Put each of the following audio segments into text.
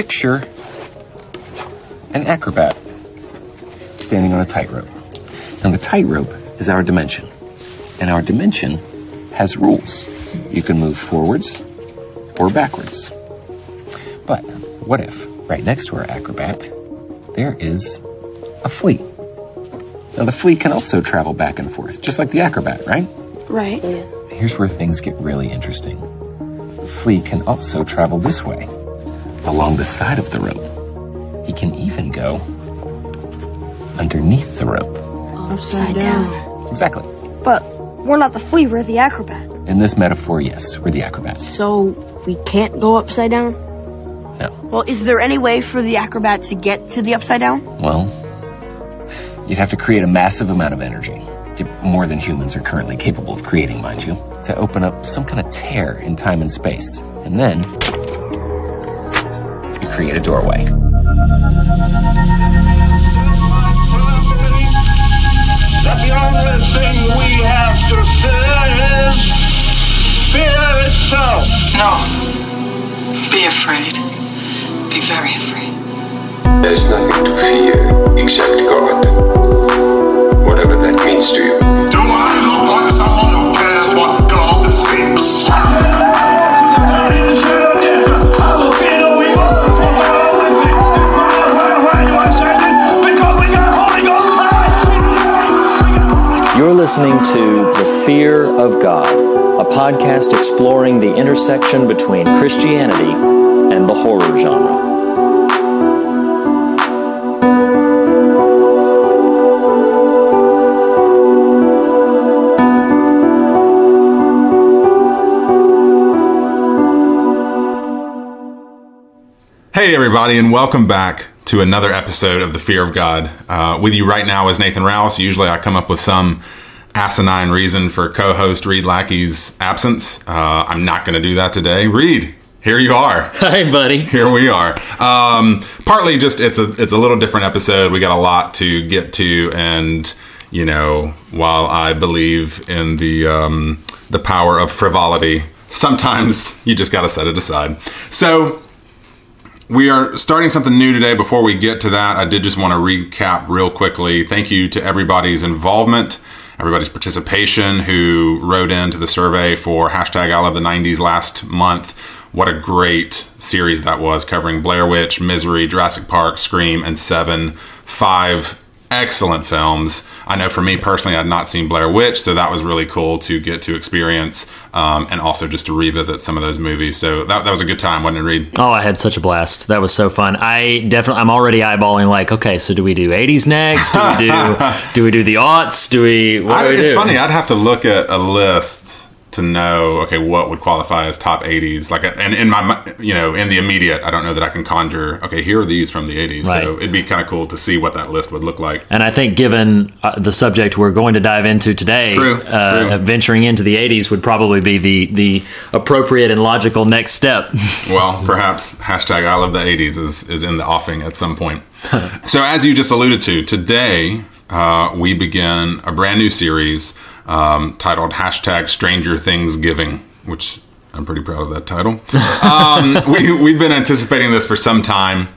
picture an acrobat standing on a tightrope. Now, the tightrope is our dimension, and our dimension has rules. You can move forwards or backwards. But what if, right next to our acrobat, there is a flea? Now, the flea can also travel back and forth, just like the acrobat, right? Right. Here's where things get really interesting. The flea can also travel this way, along the side of the rope. He can even go underneath the rope. Upside down. Exactly. But we're not the flea, we're the acrobat. In this metaphor, yes, we're the acrobats. So we can't go upside down? No. Well, is there any way for the acrobat to get to the upside down? Well, you'd have to create a massive amount of energy, more than humans are currently capable of creating, mind you, to open up some kind of tear in time and space. And then you create a doorway. That the only thing we have to fear is fear itself. No. Be afraid. Be very afraid. There's nothing to fear except God. Whatever that means to you. Do I look like someone who cares what God thinks? Listening to The Fear of God, a podcast exploring the intersection between Christianity and the horror genre. Hey, everybody, and welcome back to another episode of The Fear of God. Uh, with you right now is Nathan Rouse. Usually I come up with some asinine reason for co host Reed Lackey's absence. Uh, I'm not going to do that today. Reed, here you are. Hi, buddy. Here we are. Um, partly just it's a it's a little different episode. We got a lot to get to, and you know, while I believe in the um, the power of frivolity, sometimes you just got to set it aside. So we are starting something new today. Before we get to that, I did just want to recap real quickly. Thank you to everybody's involvement, everybody's participation who wrote into the survey for hashtag I love the 90s last month. What a great series that was, covering Blair Witch, Misery, Jurassic Park, Scream, and Seven. Five excellent films. I know for me personally, I'd not seen Blair Witch, so that was really cool to get to experience um, and also just to revisit some of those movies. So that, that was a good time, wasn't it, Reed? Oh, I had such a blast. That was so fun. I definitely, I'm already eyeballing like, okay, so do we do 80s next? Do we do, do we do the aughts? Do we, what I, do we it's do? funny. I'd have to look at a list to know okay what would qualify as top 80s like and in my you know in the immediate i don't know that i can conjure okay here are these from the 80s so it'd be kind of cool to see what that list would look like And I think, given uh, the subject we're going to dive into today, True, uh, true. venturing into the 80s would probably be the, the appropriate and logical next step. well perhaps hashtag i love the 80s is, is in the offing at some point so as you just alluded to today uh, we begin a brand new series um, titled hashtag stranger things giving which i'm pretty proud of that title. Um, we, we've been anticipating this for some time.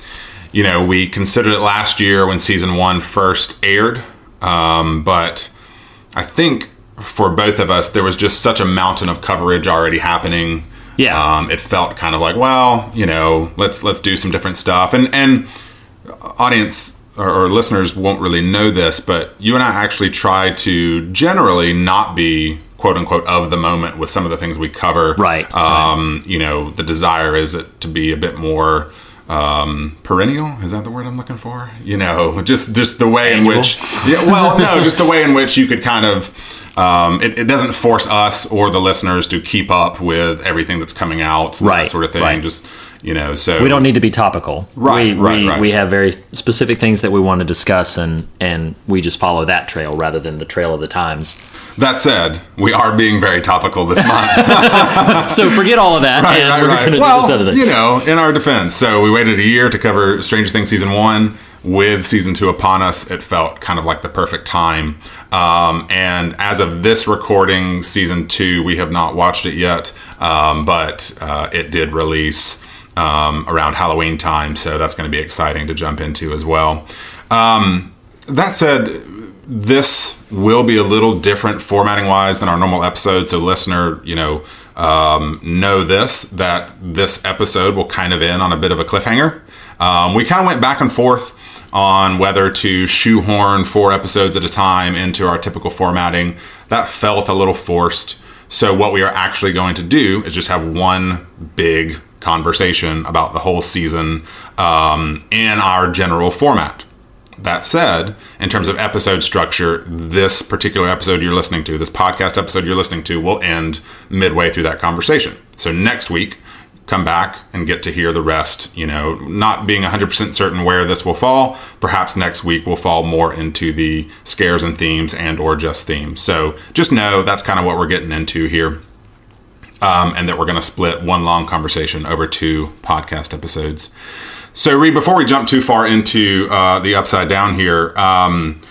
You know we considered it last year when season one first aired um, but i think for both of us there was just such a mountain of coverage already happening. Yeah. um, it felt kind of like well you know let's let's do some different stuff. And and audience or, or listeners won't really know this but you and i actually try to generally not be quote unquote of the moment with some of the things we cover. Right, um you know the desire is it to be a bit more um perennial? Is that the word i'm looking for? You know just just the way in which yeah well no just the way in which you could kind of um, it, it doesn't force us or the listeners to keep up with everything that's coming out, Right, that sort of thing. right. Just you know, so we don't need to be topical. Right, we, right, we, right. we have very specific things that we want to discuss, and, and we just follow that trail rather than the trail of the times. That said, we are being very topical this month. So forget all of that, right, and right, we're right. going do this Well, you know, in our defense, so we waited a year to cover Stranger Things season one. With season two upon us, it felt kind of like the perfect time. Um, and as of this recording, season two, we have not watched it yet, um, but uh, it did release um, around Halloween time, so that's going to be exciting to jump into as well. Um, that said, this will be a little different formatting wise than our normal episode. So, listener, you know, um, know this that this episode will kind of end on a bit of a cliffhanger. Um, we kind of went back and forth on whether to shoehorn four episodes at a time into our typical formatting. That felt a little forced. So, what we are actually going to do is just have one big conversation about the whole season um, in our general format. That said, in terms of episode structure, this particular episode you're listening to, this podcast episode you're listening to, will end midway through that conversation. So next week, come back and get to hear the rest. You know, not being 100% certain where this will fall, perhaps next week will fall more into the scares and themes and or just themes. So just know that's kind of what we're getting into here. Um, and that we're going to split one long conversation over two podcast episodes. So, Reed, before we jump too far into uh, the upside down here, um,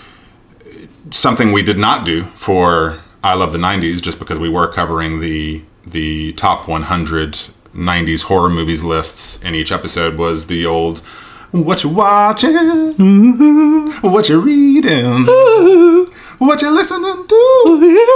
something we did not do for I Love the 90s, just because we were covering the the top 100 90s horror movies lists in each episode, was the old what you watching, what you reading, what you listening to.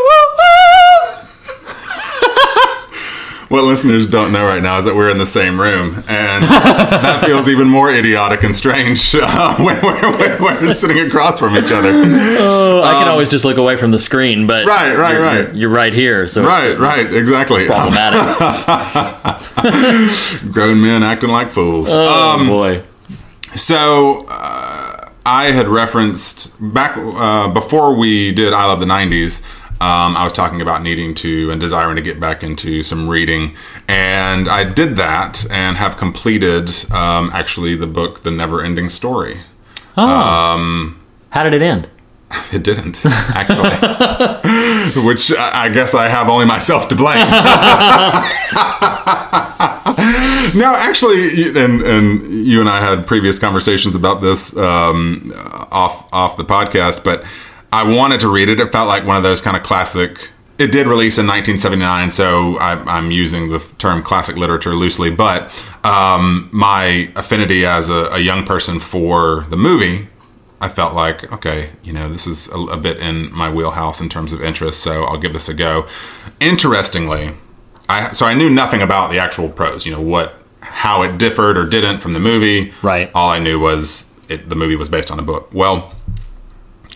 What listeners don't know right now is that we're in the same room, and that feels even more idiotic and strange uh, when, we're, when we're sitting across from each other. Oh, I can always just look away from the screen, but Right, right, you're, right. You're, right here, so Right, right, exactly. problematic. Grown men acting like fools. oh boy. So uh, I had referenced back uh, before we did I Love the 90s. Um, I was talking about needing to and desiring to get back into some reading, and I did that and have completed um, actually the book The Never Ending Story. How did it end? It didn't actually, which I guess I have only myself to blame. no, actually, and and you and I had previous conversations about this um, off off the podcast, but I wanted to read it. It felt like one of those kind of classic. It did release in 1979, so I, I'm using the term classic literature loosely. But um, my affinity as a, a young person for the movie I felt like, okay, you know, this is a, a bit in my wheelhouse in terms of interest, so I'll give this a go. Interestingly, I so I knew nothing about the actual prose, you know, what how it differed or didn't from the movie. Right. All I knew was it, the movie was based on a book. Well,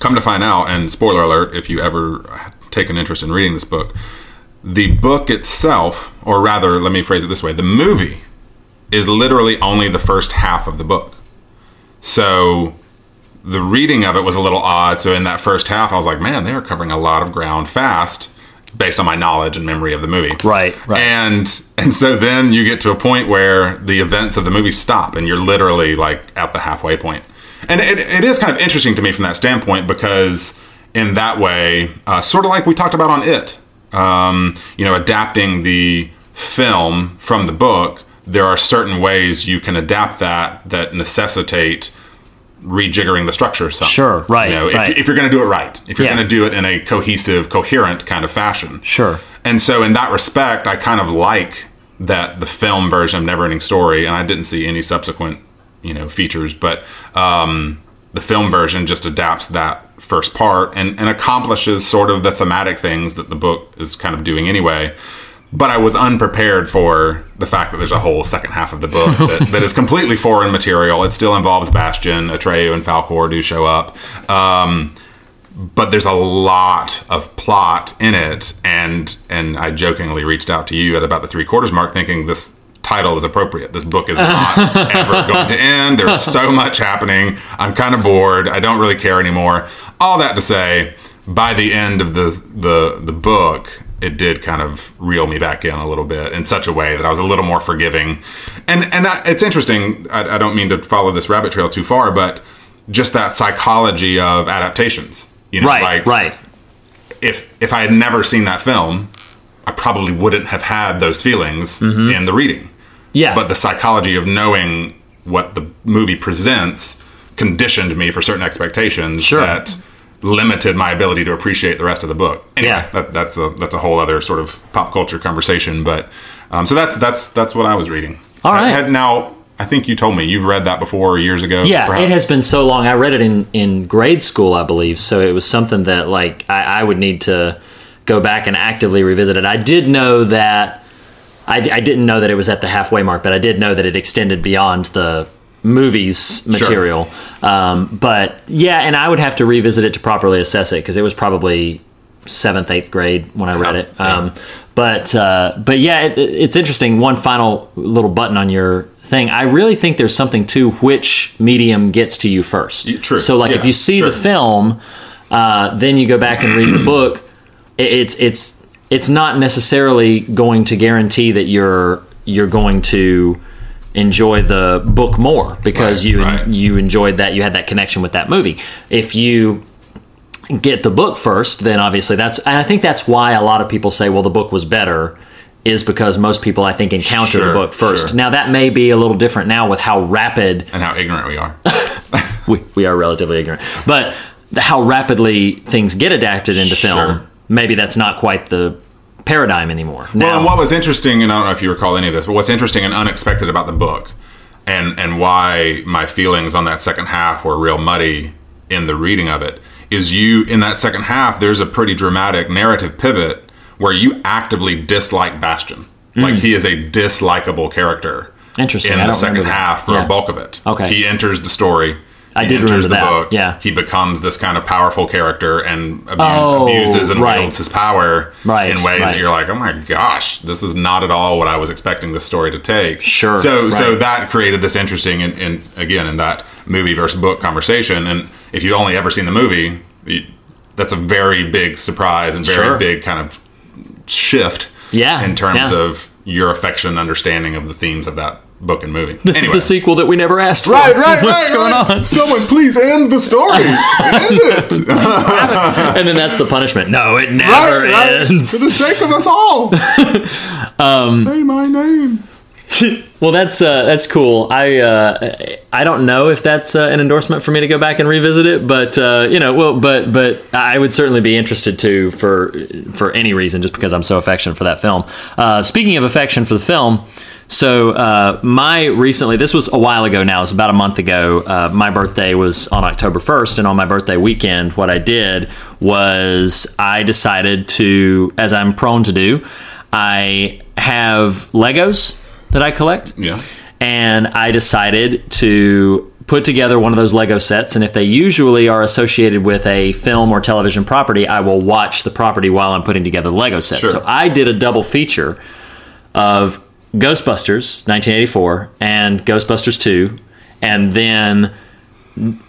come to find out, and spoiler alert, if you ever take an interest in reading this book, the book itself, or rather, let me phrase it this way: the movie is literally only the first half of the book. So the reading of it was a little odd. So in that first half, I was like, man, they're covering a lot of ground fast based on my knowledge and memory of the movie. Right, right. And and so then you get to a point where the events of the movie stop and you're literally like at the halfway point. And it, it is kind of interesting to me from that standpoint because in that way, uh, sort of like we talked about on It, um, you know, adapting the film from the book, there are certain ways you can adapt that that necessitate rejiggering the structure some. Sure, right, You know, if, right. if you're going to do it right, if you're Yeah. going to do it in a cohesive, coherent kind of fashion. Sure. And so, in that respect, I kind of like that the film version of Neverending Story, and I didn't see any subsequent, you know, features, but um, the film version just adapts that first part and, and accomplishes sort of the thematic things that the book is kind of doing anyway. But I was unprepared for the fact that there's a whole second half of the book that, that is completely foreign material. It still involves Bastian, Atreyu, and Falkor do show up. Um, but there's a lot of plot in it and and I jokingly reached out to you at about the three quarters mark thinking this title is appropriate this book is not ever going to end there's so much happening I'm kind of bored I don't really care anymore all that to say by the end of the the the book it did kind of reel me back in a little bit in such a way that I was a little more forgiving and and I, it's interesting I, I don't mean to follow this rabbit trail too far but just that psychology of adaptations you know, Right, like right. if if I had never seen that film, I probably wouldn't have had those feelings Mm-hmm. in the reading. Yeah. But the psychology of knowing what the movie presents conditioned me for certain expectations Sure. that limited my ability to appreciate the rest of the book. Anyway, Yeah. that, that's a that's a whole other sort of pop culture conversation. But um, so that's that's that's what I was reading. All right. Had- now, I think you told me you've read that before years ago. Yeah, perhaps? it has been so long. I read it in, in grade school, I believe. So it was something that like I, I would need to go back and actively revisit it. I did know that I, I didn't know that it was at the halfway mark, but I did know that it extended beyond the movies material. Um, but yeah, and I would have to revisit it to properly assess it because it was probably seventh, eighth grade when I read it. Um, but uh, but yeah, it, it's interesting. One final little button on your thing. I really think there's something to which medium gets to you first. True. So like if you see the film, uh, then you go back and read the book. it- It's it's it's not necessarily going to guarantee that you're you're going to enjoy the book more because Right, you right. you enjoyed that you had that connection with that movie. If you get the book first, then obviously that's and I think that's why a lot of people say, well, the book was better, is because most people I think encounter the book first. sure. Now that may be a little different now with how rapid and how ignorant we are. we, we are relatively ignorant, but how rapidly things get adapted into film, Sure. Maybe that's not quite the paradigm anymore. Well, and what was interesting, and I don't know if you recall any of this, but what's interesting and unexpected about the book, and and why my feelings on that second half were real muddy in the reading of it, is you in that second half. There's a pretty dramatic narrative pivot where you actively dislike Bastian, hmm. like he is a dislikable character. Interesting. In the second half for Yeah. a bulk of it. Okay. He enters the story. I did remember the that, book. yeah. He becomes this kind of powerful character and abuse, Oh, abuses and right. wields his power Right, in ways right. that you're like, oh my gosh, this is not at all what I was expecting this story to take. Sure, So so that created this interesting and, and again in that movie versus book conversation. And if you've only ever seen the movie, you, that's a very big surprise and very Sure. big kind of shift. Yeah, In terms yeah. of your affection and understanding of the themes of that book and movie. this is the sequel that we never asked for. Right, right, What's right, going right. on? Someone please end the story. end it. and then that's the punishment. No, it never right, right. ends. For the sake of us all. Um, Say my name. Well, that's uh, that's cool. I uh, I don't know if that's uh, an endorsement for me to go back and revisit it, but uh, you know, well, but but I would certainly be interested to for for any reason, just because I'm so affectionate for that film. Uh, speaking of affection for the film. So uh, my recently, this was a while ago now. It's about a month ago. Uh, my birthday was on October first, and on my birthday weekend, what I did was I decided to, as I'm prone to do, I have Legos that I collect. Yeah. And I decided to put together one of those Lego sets. And if they usually are associated with a film or television property, I will watch the property while I'm putting together the Lego set. Sure. So I did a double feature of Ghostbusters 1984 and Ghostbusters 2, and then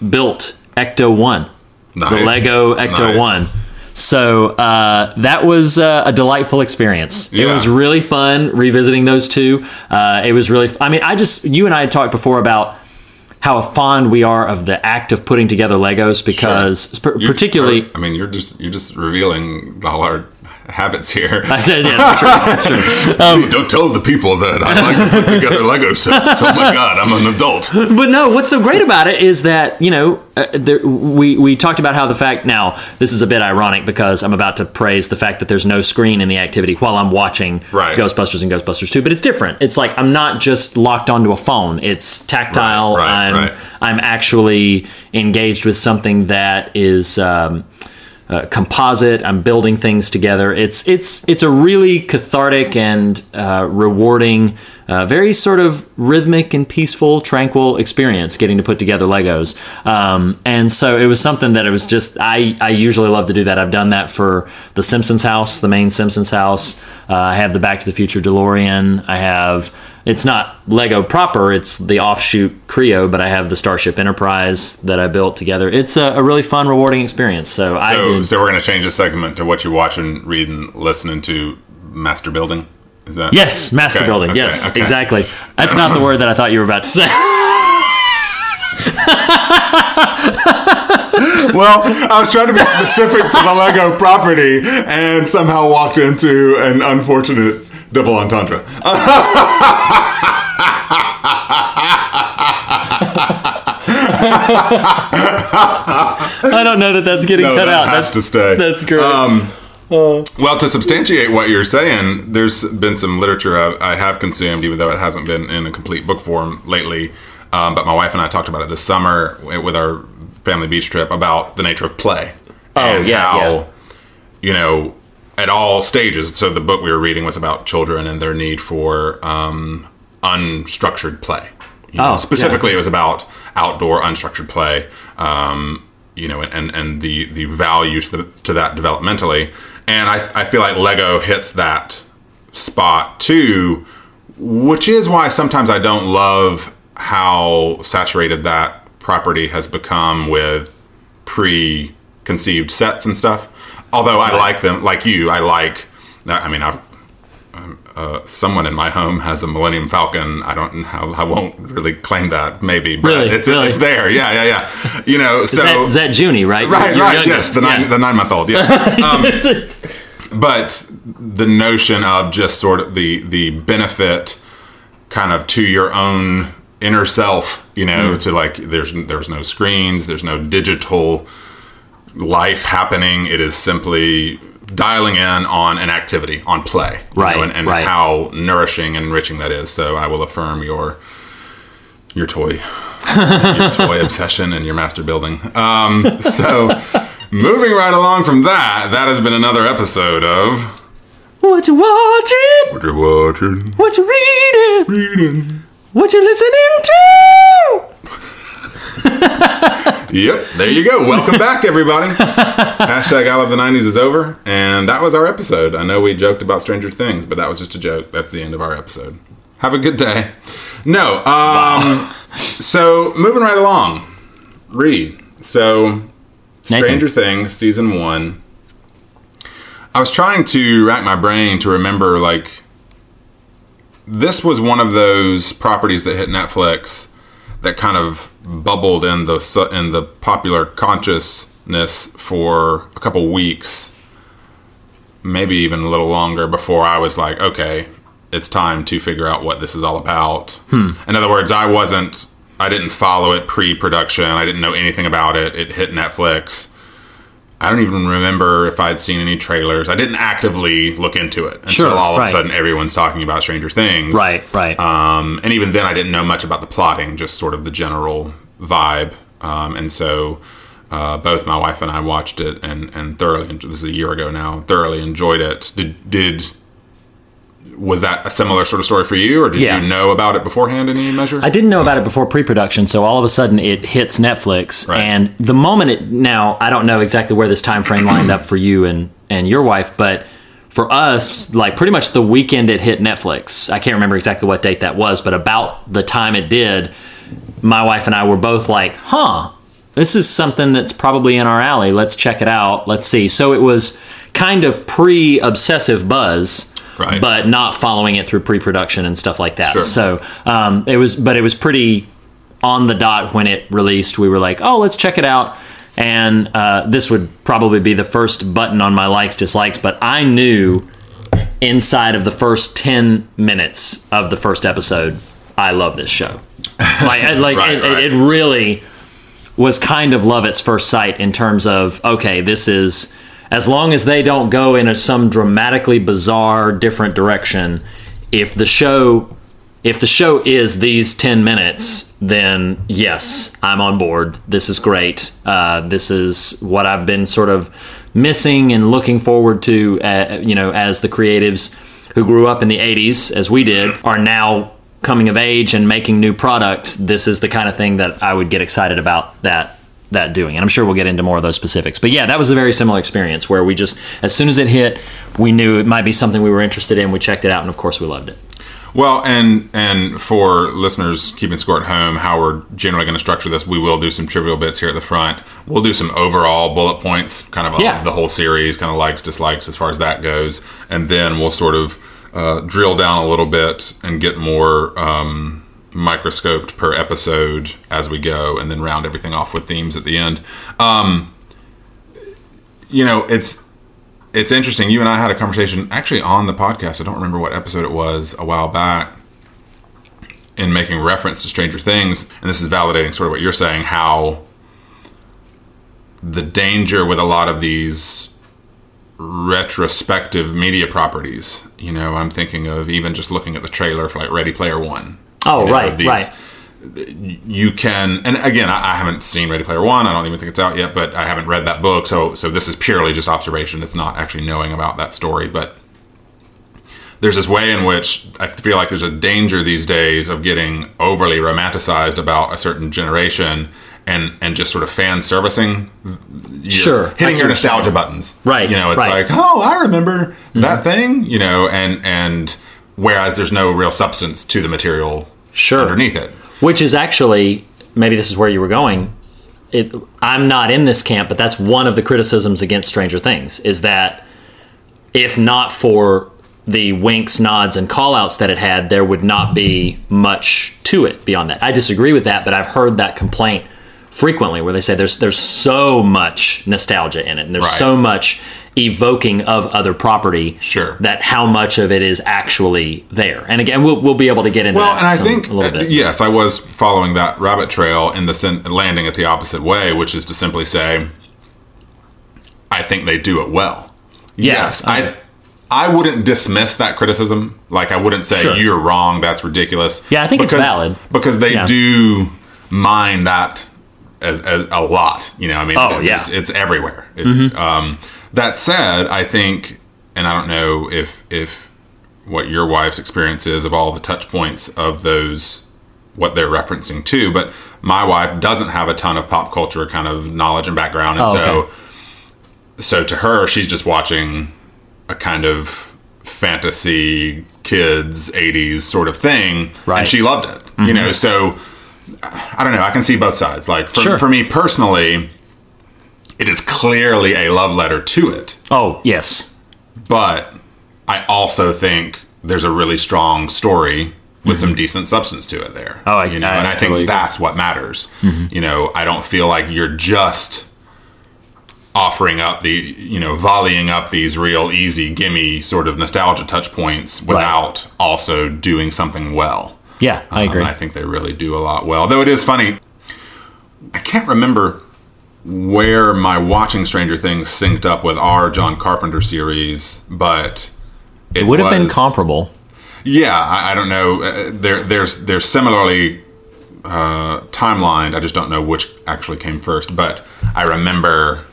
built Ecto 1 the Lego Ecto Nice. 1. So uh, that was uh, a delightful experience. It was really fun revisiting those two. Uh, it was really, I mean, I just, you and I had talked before about how fond we are of the act of putting together Legos because, Sure. p- particularly, I mean, you're just you're just revealing all our habits here. I said, yeah, that's true. That's true. Um, Don't tell the people that I like to put together Lego sets. Oh my god, I'm an adult. but no, what's so great about it is that you know uh, there, we we talked about how the fact now this is a bit ironic because I'm about to praise the fact that there's no screen in the activity while I'm watching Right. Ghostbusters and Ghostbusters 2, but it's different. It's like I'm not just locked onto a phone. It's tactile. Right, right, I'm. I'm actually engaged with something that is. Um, uh, composite. I'm building things together. It's it's it's a really cathartic and uh, rewarding, uh, very sort of rhythmic and peaceful, tranquil experience getting to put together Legos. Um, and so it was something that it was just I I usually love to do that. I've done that for the Simpsons house, the main Simpsons house. Uh, I have the Back to the Future DeLorean. I have. It's not Lego proper, it's the offshoot Kre-O, but I have the Starship Enterprise that I built together. It's a, a really fun, rewarding experience. So, I So, did. so we're gonna change the segment to what you're watching, reading, listening to, master building. Is that Yes, master Okay, building. okay, yes, okay. exactly. That's not the word that I thought you were about to say. Well, I was trying to be specific to the Lego property and somehow walked into an unfortunate double entendre. I don't know that that's getting No, cut that out. has That's to stay. That's great. Um, Well, to substantiate what you're saying, there's been some literature I, I have consumed, even though it hasn't been in a complete book form lately. Um, but my wife and I talked about it this summer with our family beach trip about the nature of play. Oh, and yeah, how, yeah. you know, at all stages. So the book we were reading was about children and their need for um, unstructured play. You know, Oh, specifically, it was about outdoor unstructured play. Um, you know, and and the the value to the, to that developmentally. And I I feel like Lego hits that spot too, which is why sometimes I don't love how saturated that property has become with preconceived sets and stuff. Although I like them, like you, I like. I mean, I've uh, someone in my home has a Millennium Falcon. I don't. I, I won't really claim that. Maybe, but Really? it's Really? it's there. Yeah, yeah, yeah. You know, so Is that, is that Junie, right? right, Your right. youngest. Yes, the nine Yeah. the nine month old. Yes. Um, but the notion of just sort of the the benefit kind of to your own inner self you know to like there's there's no screens there's no digital life happening it is simply dialing in on an activity on play Right, know, and, and right. how nourishing and enriching that is so i will affirm your your toy your toy obsession and your master building um so moving right along from that that has been another episode of What you watching? what you're watching What you reading? reading What you listening to? Yep, there you go. Welcome back, everybody. Hashtag I love the 90s is over. And that was our episode. I know we joked about Stranger Things, but that was just a joke. That's the end of our episode. Have a good day. No, um, so moving right along. Reed. So, Stranger Things, season one. I was trying to rack my brain to remember, like, this was one of those properties that hit Netflix that kind of bubbled in the in the popular consciousness for a couple weeks, maybe even a little longer before I was like, okay, it's time to figure out what this is all about. Hmm. In other words, I wasn't, I didn't follow it pre-production. I didn't know anything about it. It hit Netflix. I don't even remember if I'd seen any trailers. I didn't actively look into it until Sure, all of right. a sudden everyone's talking about Stranger Things. Right, right. Um, and even then, I didn't know much about the plotting, just sort of the general vibe. Um, and so, uh, both my wife and I watched it and, and thoroughly. This is a year ago now. Thoroughly enjoyed it. Did did was that a similar sort of story for you, or did Yeah. you know about it beforehand in any measure? I didn't know about it before pre-production, so all of a sudden it hits Netflix, Right. and the moment it now I don't know exactly where this time frame lined up for you and and your wife, but for us, like pretty much the weekend it hit Netflix. I can't remember exactly what date that was, but about the time it did, my wife and I were both like, "Huh, this is something that's probably in our alley. Let's check it out. Let's see." So it was kind of pre-obsessive buzz. Right. But not following it through pre-production and stuff like that. Sure. So um, it was, but it was pretty on the dot when it released. We were like, oh, let's check it out. And uh, this would probably be the first button on my likes dislikes. But I knew inside of the first ten minutes of the first episode, I love this show. Like, I- like Right, it, right. it really was kind of love at first sight in terms of okay, this is as long as they don't go in a, some dramatically bizarre different direction. If the show if the show is these 10 minutes, then yes, I'm on board. This is great. Uh, this is what I've been sort of missing and looking forward to, uh, you know, as the creatives who grew up in the 80s, as we did, are now coming of age and making new products. This is the kind of thing that I would get excited about that that doing. And I'm sure we'll get into more of those specifics. But yeah, that was a very similar experience where we just as soon as it hit, we knew it might be something we were interested in. We checked it out and of course we loved it. Well, and and for listeners keeping score at home, how we're generally going to structure this, we will do some trivial bits here at the front. We'll do some overall bullet points, kind of Yeah. of the whole series, kind of likes, dislikes as far as that goes, and then we'll sort of uh, drill down a little bit and get more um, microscoped per episode as we go, and then round everything off with themes at the end. Um, you know, it's it's interesting. You and I had a conversation actually on the podcast. I don't remember what episode it was a while back in making reference to Stranger Things. And this is validating sort of what you're saying how the danger with a lot of these retrospective media properties. You know, I'm thinking of even just looking at the trailer for like Ready Player One. Oh, You know, right, these- right. You can, and again, I, I haven't seen Ready Player One. I don't even think it's out yet, but I haven't read that book, so so this is purely just observation. It's not actually knowing about that story, but there's this way in which I feel like there's a danger these days of getting overly romanticized about a certain generation and and just sort of fan servicing Sure, hitting your nostalgia saying. buttons Right, you know it's right. Mm-hmm. like oh i remember that thing you know and and whereas there's no real substance to the material Sure. underneath it Which is actually maybe this is where you were going. It, I'm not in this camp, but that's one of the criticisms against Stranger Things is that if not for the winks, nods, and callouts that it had, there would not be much to it beyond that. I disagree with that, but I've heard that complaint frequently where they say there's there's so much nostalgia in it and there's Right. so much evoking of other property Sure. that how much of it is actually there. And again, we'll, we'll be able to get into Well, that and I some- think a little uh, bit. yes, I was following that rabbit trail in the sen- landing it the opposite way, which is to simply say, I think they do it well. Yeah, yes, okay. I I wouldn't dismiss that criticism. Like I wouldn't say Sure. you're wrong. That's ridiculous. Yeah, I think it's valid. because they Yeah. do mine that as, as a lot. You know, I mean, Oh, it- yeah. it's, it's everywhere. It- um, that said, I think, and I don't know if if what your wife's experience is of all the touch points of those what they're referencing to, but my wife doesn't have a ton of pop culture kind of knowledge and background, and Oh, so okay. so to her, she's just watching a kind of fantasy kids 80s sort of thing Right. and she loved it you mm-hmm. know so i don't know i can see both sides like for, Sure. for me personally it is clearly a love letter to it Oh, yes. but i also think there's a really strong story with some decent substance to it there Mm-hmm. Oh, I- you know I and i totally think. Mm-hmm. that's what matters you know i don't feel like you're just offering up the you know volleying up these real easy gimme sort of nostalgia touch points without also doing something well Yeah, I Um, agree. and i think they really do a lot well though it is funny i can't remember where my watching stranger things synced up with our john carpenter series but it would have been comparable. yeah, I, I don't know. Uh, there, there's, there's similarly uh, timelined. I just don't know which actually came first. But I remember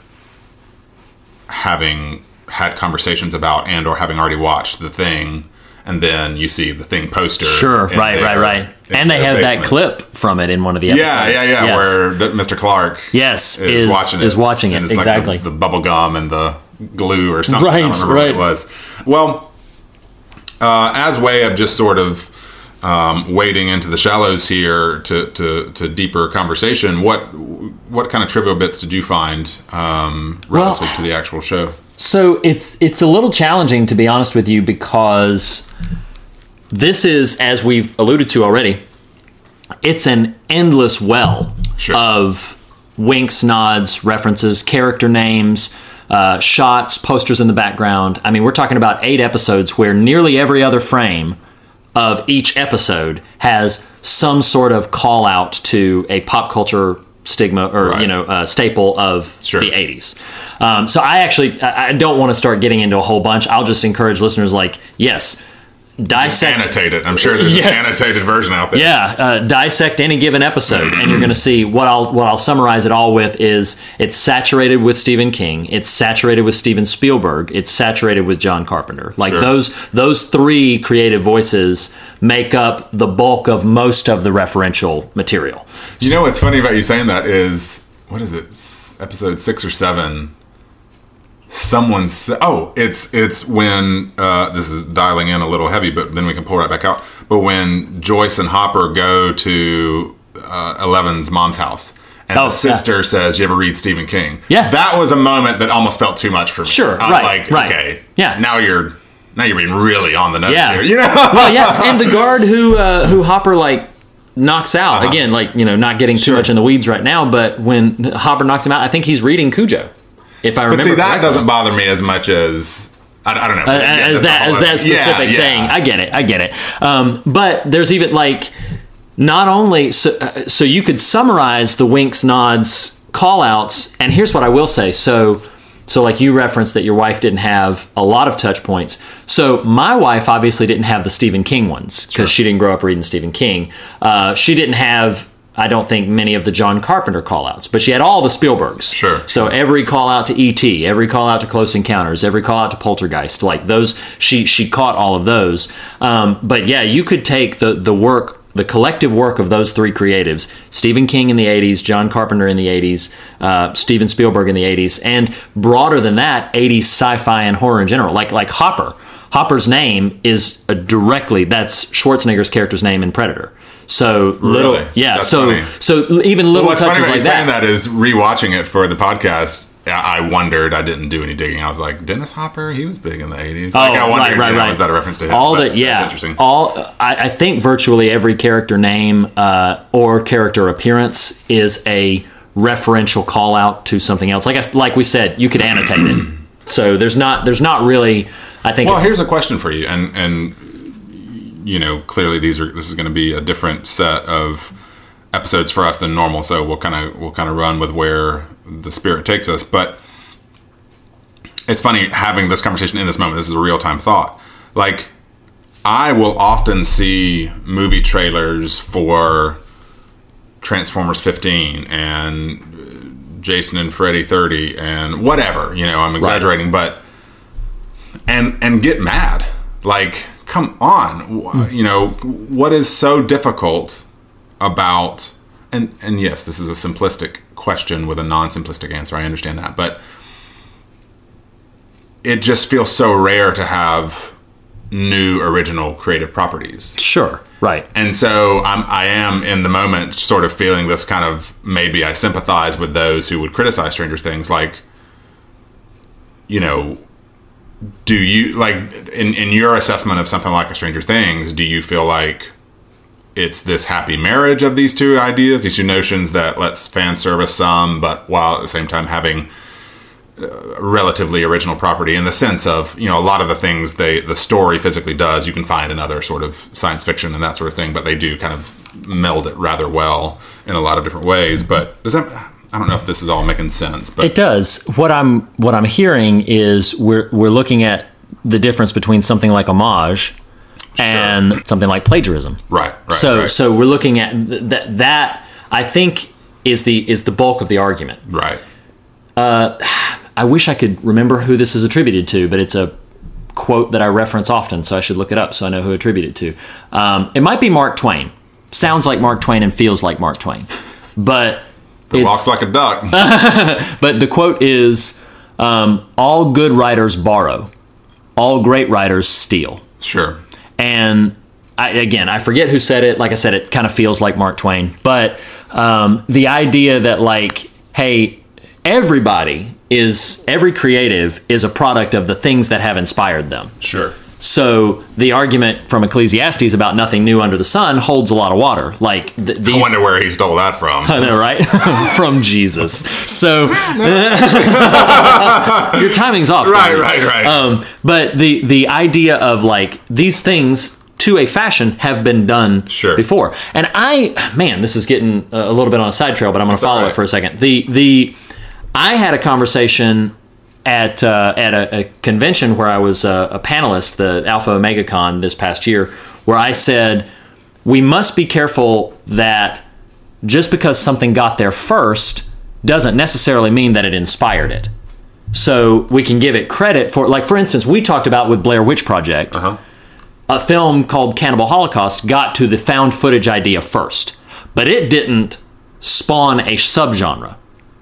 having had conversations about and or having already watched the thing, and then you see the thing poster. Sure, right, right, right. And they have that clip from it in one of the episodes. Yeah, yeah, yeah. Yes. Where Mr. Clark Yes, is, is- watching it. is watching it, And it's like exactly. the, the bubble gum and the glue or something. Right, right. what it was. Well, uh, as way of just sort of um, wading into the shallows here to, to, to deeper conversation, what what kind of trivial bits did you find um, relative Well- to the actual show? So it's it's a little challenging to be honest with you because this is, as we've alluded to already, it's an endless well Sure. of winks, nods, references, character names, uh, shots, posters in the background. I mean, we're talking about eight episodes where nearly every other frame of each episode has some sort of call out to a pop culture stigma or Right. you know uh, staple of Sure. the 80s um, so i actually i I don't want to start getting into a whole bunch i'll just encourage listeners like yes dissect Annotate it. I'm sure there's Yes. an annotated version out there. yeah, uh, dissect any given episode, and you're going to see what I'll what I'll summarize it all with is it's saturated with Stephen King, it's saturated with Steven Spielberg, it's saturated with John Carpenter. Like Sure. those those three creative voices make up the bulk of most of the referential material. You know what's funny about you saying that is what is it? Episode six or seven. Someone said, "Oh, it's it's when uh, this is dialing in a little heavy, but then we can pull right back out." But when Joyce and Hopper go to uh, Eleven's mom's house, and Oh, the sister says, "You ever read Stephen King?" Yeah. that was a moment that almost felt too much for me. Sure, I was right, like, right. okay, Yeah. now you're now you're being really on the nose Yeah. here. You know, well, yeah, and the guard who uh, who Hopper like knocks out again, like you know, not getting too Uh-huh. Sure. much in the weeds right now, but when Hopper knocks him out, I think he's reading Cujo. If I remember, but see, that correctly. doesn't bother me as much as I, I don't know Uh, Yeah, as that as that yeah, specific yeah. thing. I get it. I get it. Um, but there's even like not only so, uh, so you could summarize the winks, nods, call outs, and here's what I will say. So So, like you referenced that your wife didn't have a lot of touch points. So, my wife obviously didn't have the Stephen King ones because she didn't grow up reading Stephen King. Uh, she didn't have, I don't think, many of the John Carpenter call outs, but she had all the Spielbergs. Sure. So, every call out to E.T., every call out to Close Encounters, every call out to Poltergeist, like those, she, she caught all of those. Um, but yeah, you could take the, the work the collective work of those three creatives Stephen King in the 80s, John Carpenter in the 80s, uh, Steven Spielberg in the 80s, and broader than that, 80s sci fi and horror in general, like, like Hopper. Hopper's name is a directly, that's Schwarzenegger's character's name in Predator. So little, Really? yeah. That's so funny. so even little What's funny touches about you like saying that. that is rewatching it for the podcast. I wondered. I didn't do any digging. I was like, Dennis Hopper. He was big in the eighties. Like, I wondered, you know, was that a reference to him? All the yeah, interesting. all I, I think virtually every character name uh, or character appearance is a referential call out to something else. Like I, like we said, you could annotate it. So there's not there's not really. I think Well, here's a question for you, and and you know, clearly these are this is going to be a different set of episodes for us than normal. So we'll kind of we'll kind of run with where the spirit takes us. But it's funny having this conversation in this moment. This is a real time thought. Like I will often see movie trailers for Transformers 15 and uh, Jason and Freddy 30 and whatever. You know, I'm exaggerating, but and and get mad. Like, come on, hmm. you know, what is so difficult about and and yes, this is a simplistic question with a non-simplistic answer. I understand that, but it just feels so rare to have new original creative properties. sure, right. And so I'm, I am in the moment sort of feeling this kind of maybe I sympathize with those who would criticize Stranger Things. Like, you know, do you like in, in your assessment of something like a Stranger Things, do you feel like it's this happy marriage of these two ideas, these two notions that lets fan service some, but while at the same time having uh, relatively original property in the sense of you know a lot of the things they the story physically does you can find in other sort of science fiction and that sort of thing but they do kind of meld it rather well in a lot of different ways but does that i don't know if this is all making sense but It does. What I'm what I'm hearing is we're we're looking at the difference between something like homage and something like plagiarism. right right so right, so we're looking at th- that that I think is the is the bulk of the argument. right I wish I could remember who this is attributed to, but it's a quote that I reference often, so I should look it up so I know who attributed to. Um, it might be Mark Twain. Sounds like Mark Twain and feels like Mark Twain, but it walks like a duck. But the quote is um, all good writers borrow all great writers steal. Sure. And I, again i forget who said it. Like i said it kind of feels like mark twain. But um, the idea that like hey everybody is every creative is a product of the things that have inspired them. Sure so the argument from ecclesiastes about nothing new under the sun holds a lot of water like th- these i wonder where he stole that from I know, right? From Jesus. So your timing's off. right buddy. right right Um, but the the idea of like these things to a fashion have been done Sure. before, and I man, this is getting a little bit on a side trail, but I'm going to follow right. it for a second. The the I had a conversation at uh, at a, a convention where I was a, a panelist, the Alpha Omega Con this past year, where I said we must be careful that just because something got there first doesn't necessarily mean that it inspired it. So we can give it credit for, like, for instance, we talked about with Blair Witch Project, a film called Cannibal Holocaust got to the found footage idea first, but it didn't spawn a subgenre.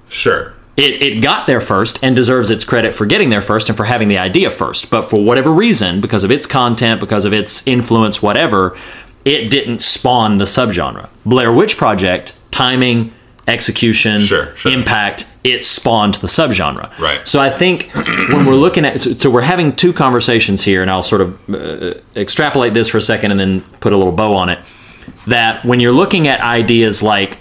sure It, it got there first and deserves its credit for getting there first and for having the idea first. But for whatever reason, because of its content, because of its influence, whatever, it didn't spawn the subgenre. Blair Witch Project, timing, execution, Sure, sure. impact, it spawned the subgenre. Right. So I think when we're looking at, so, so we're having two conversations here, and I'll sort of uh, extrapolate this for a second and then put a little bow on it. That when you're looking at ideas like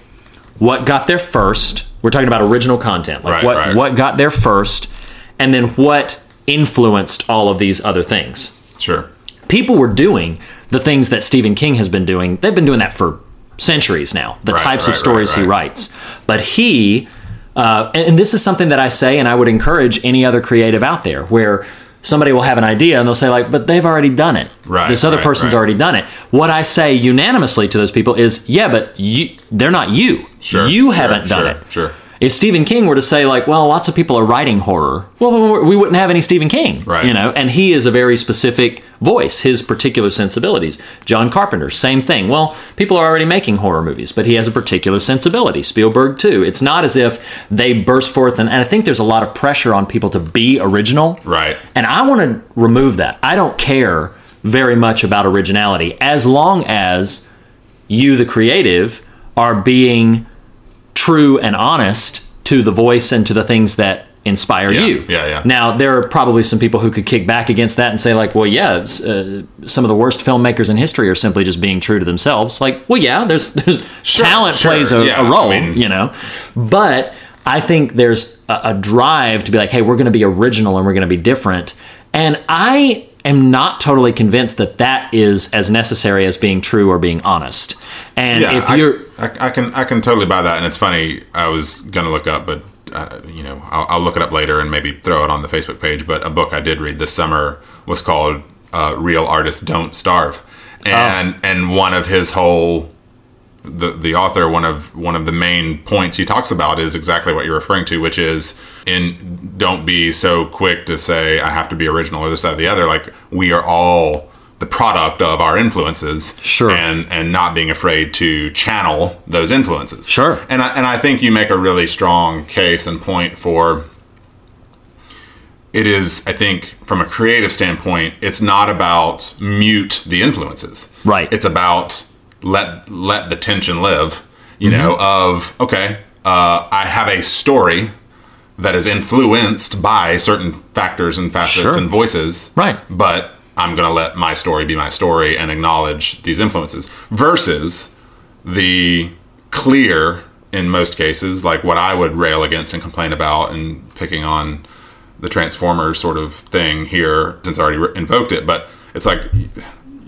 what got there first, we're talking about original content, like Right, what right. what got there first, and then what influenced all of these other things. sure People were doing the things that Stephen King has been doing. They've been doing that for centuries now. The Right, types of stories he writes, but he uh, and, and this is something that I say, and I would encourage any other creative out there where somebody will have an idea and they'll say like, but they've already done it. Right, This other right, person's right. already done it. What I say unanimously to those people is, yeah, but you, they're not you. Sure, You sure, haven't done sure, it. sure. If Stephen King were to say like, well, lots of people are writing horror, well, then we wouldn't have any Stephen King, Right. You know, and he is a very specific voice, his particular sensibilities. John Carpenter, same thing. Well, people are already making horror movies, but he has a particular sensibility. Spielberg too. It's not as if they burst forth, and, and I think there's a lot of pressure on people to be original, Right. and I want to remove that. I don't care very much about originality as long as you, the creative, are being true and honest to the voice and to the things that inspire Yeah, you. yeah, yeah. Now, there are probably some people who could kick back against that and say, like, well, yeah, uh, some of the worst filmmakers in history are simply just being true to themselves. Like, well, yeah, there's, there's Sure, talent sure, plays a, yeah, a role, I mean- you know, but I think there's a, a drive to be like, hey, we're going to be original and we're going to be different. And I am not totally convinced that that is as necessary as being true or being honest. And Yeah, if I, you're I, I can I can totally buy that, and it's funny. I was gonna look up, but uh, you know, I'll, I'll look it up later and maybe throw it on the Facebook page. But a book I did read this summer was called uh, "Real Artists Don't Starve," and and one of his whole the the author one of one of the main points he talks about is exactly what you're referring to, which is in don't be so quick to say I have to be original or this that or the other. Like we are all the product of our influences, Sure. and and not being afraid to channel those influences. Sure. And I, and I think you make a really strong case and point for it is I think from a creative standpoint it's not about mute the influences. Right. It's about let let the tension live, you Mm-hmm. know, of okay, uh, I have a story that is influenced by certain factors and facets Sure. and voices. Right. But I'm going to let my story be my story and acknowledge these influences versus the clear, in most cases, like what I would rail against and complain about and picking on the Transformers sort of thing here since I already re- invoked it. But it's like,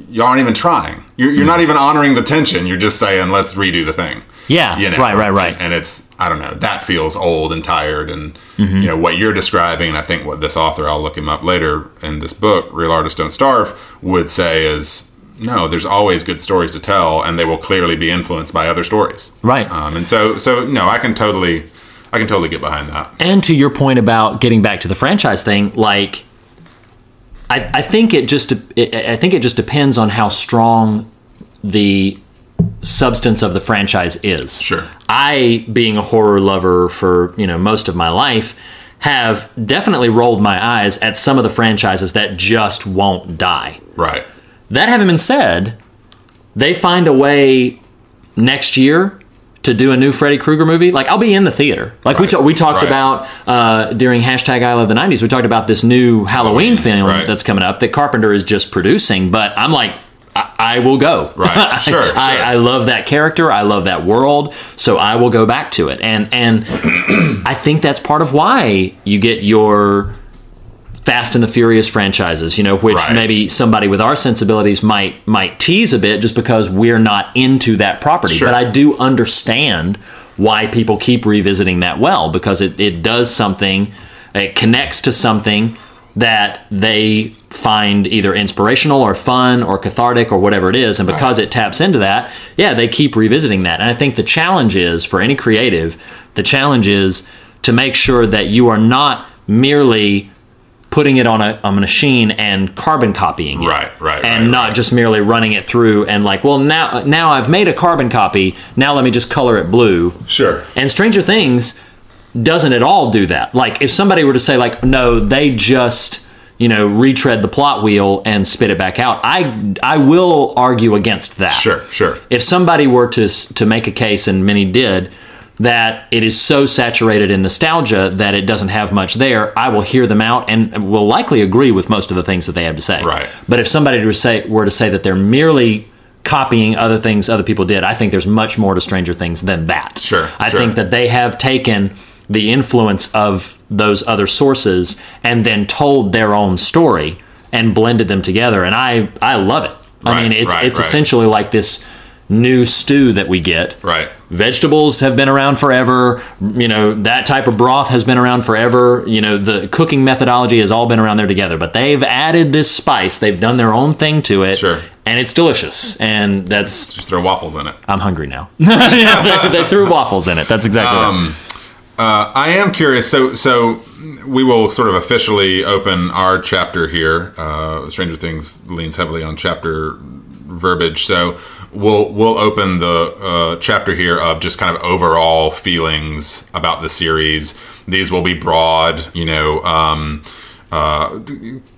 y- y'all aren't even trying. You're, you're not even honoring the tension. You're just saying, let's redo the thing. Yeah, right, right, right. And, and it's, I don't know, that feels old and tired. And, Mm-hmm. you know, what you're describing, and I think what this author, I'll look him up later in this book, Real Artists Don't Starve, would say is, no, there's always good stories to tell, and they will clearly be influenced by other stories. Right. Um, and so, so no, I can totally, I can totally get behind that. and to your point about getting back to the franchise thing, like I, I think it just it, I think it just depends on how strong the substance of the franchise is. Sure. I, being a horror lover for you know most of my life, have definitely rolled my eyes at some of the franchises that just won't die. Right. That having been said, they find a way next year to do a new Freddy Krueger movie. Like I'll be in the theater. Like we ta- we talked right. about uh, during hashtag I love the '90s. We talked about this new Halloween film right. that's coming up that Carpenter is just producing. But I'm like. I, I will go. Right, sure, I, sure. I love that character. I love that world. So I will go back to it. And and I think that's part of why you get your Fast and the Furious franchises, you know, which Right. maybe somebody with our sensibilities might might tease a bit just because we're not into that property. Sure. But I do understand why people keep revisiting that well because it, it does something, it connects to something that they find either inspirational or fun or cathartic or whatever it is. And because it taps into that, yeah, they keep revisiting that. And I think the challenge is for any creative, the challenge is to make sure that you are not merely putting it on a, a machine and carbon copying it. Right, right, And right, not right. just merely running it through and like, well, now now I've made a carbon copy. Now let me just color it blue. Sure. And Stranger Things doesn't at all do that. Like if somebody were to say like, no, they just you know retread the plot wheel and spit it back out. I I will argue against that. Sure. Sure. If somebody were to to make a case, and many did, that it is so saturated in nostalgia that it doesn't have much there, I will hear them out and will likely agree with most of the things that they have to say. Right. But if somebody were to say were to say that they're merely copying other things other people did, I think there's much more to Stranger Things than that. Sure, I sure. think that they have taken the influence of those other sources and then told their own story and blended them together and I I love it. I Right, mean it's right, it's essentially like this new stew that we get. Right. Vegetables have been around forever. You know, that type of broth has been around forever. You know, the cooking methodology has all been around there together, but they've added this spice. They've done their own thing to it. Sure. And it's delicious. And that's, Just throw waffles in it. I'm hungry now. yeah, they, they threw waffles in it. That's exactly right. Uh, I am curious. So, so we will sort of officially open our chapter here. Uh, Stranger Things leans heavily on chapter verbiage, so we'll we'll open the uh, chapter here of just kind of overall feelings about the series. These will be broad, you know. Um, uh,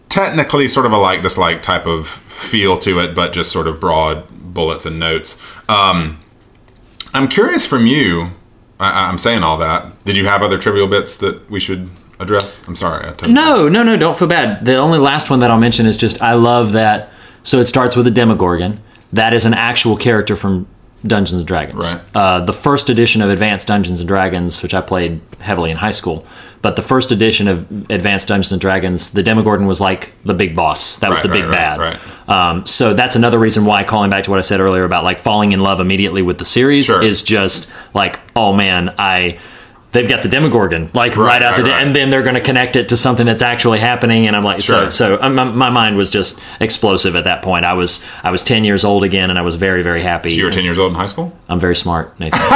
technically sort of a like dislike type of feel to it, but just sort of broad bullets and notes. Um, I'm curious from you. I, I'm saying all that. Did you have other trivial bits that we should address? I'm sorry. No, no, no, don't feel bad. The only last one that I'll mention is just I love that. So it starts with a Demogorgon. That is an actual character from Dungeons and Dragons. Right. Uh, the first edition of Advanced Dungeons and Dragons, which I played heavily in high school, but the first edition of Advanced Dungeons and Dragons, the Demogorgon was like the big boss. That was Right, the big right, bad. right, Um, so that's another reason why, calling back to what I said earlier about like falling in love immediately with the series, Sure. is just like, oh man, I. They've got the Demogorgon like right, Right, out the, right, right. and then they're going to connect it to something that's actually happening and i'm like Sure. so so um, my, my mind was just explosive at that point i was i was 10 years old again and i was very very happy You were 10 years old in high school? i'm very smart nathan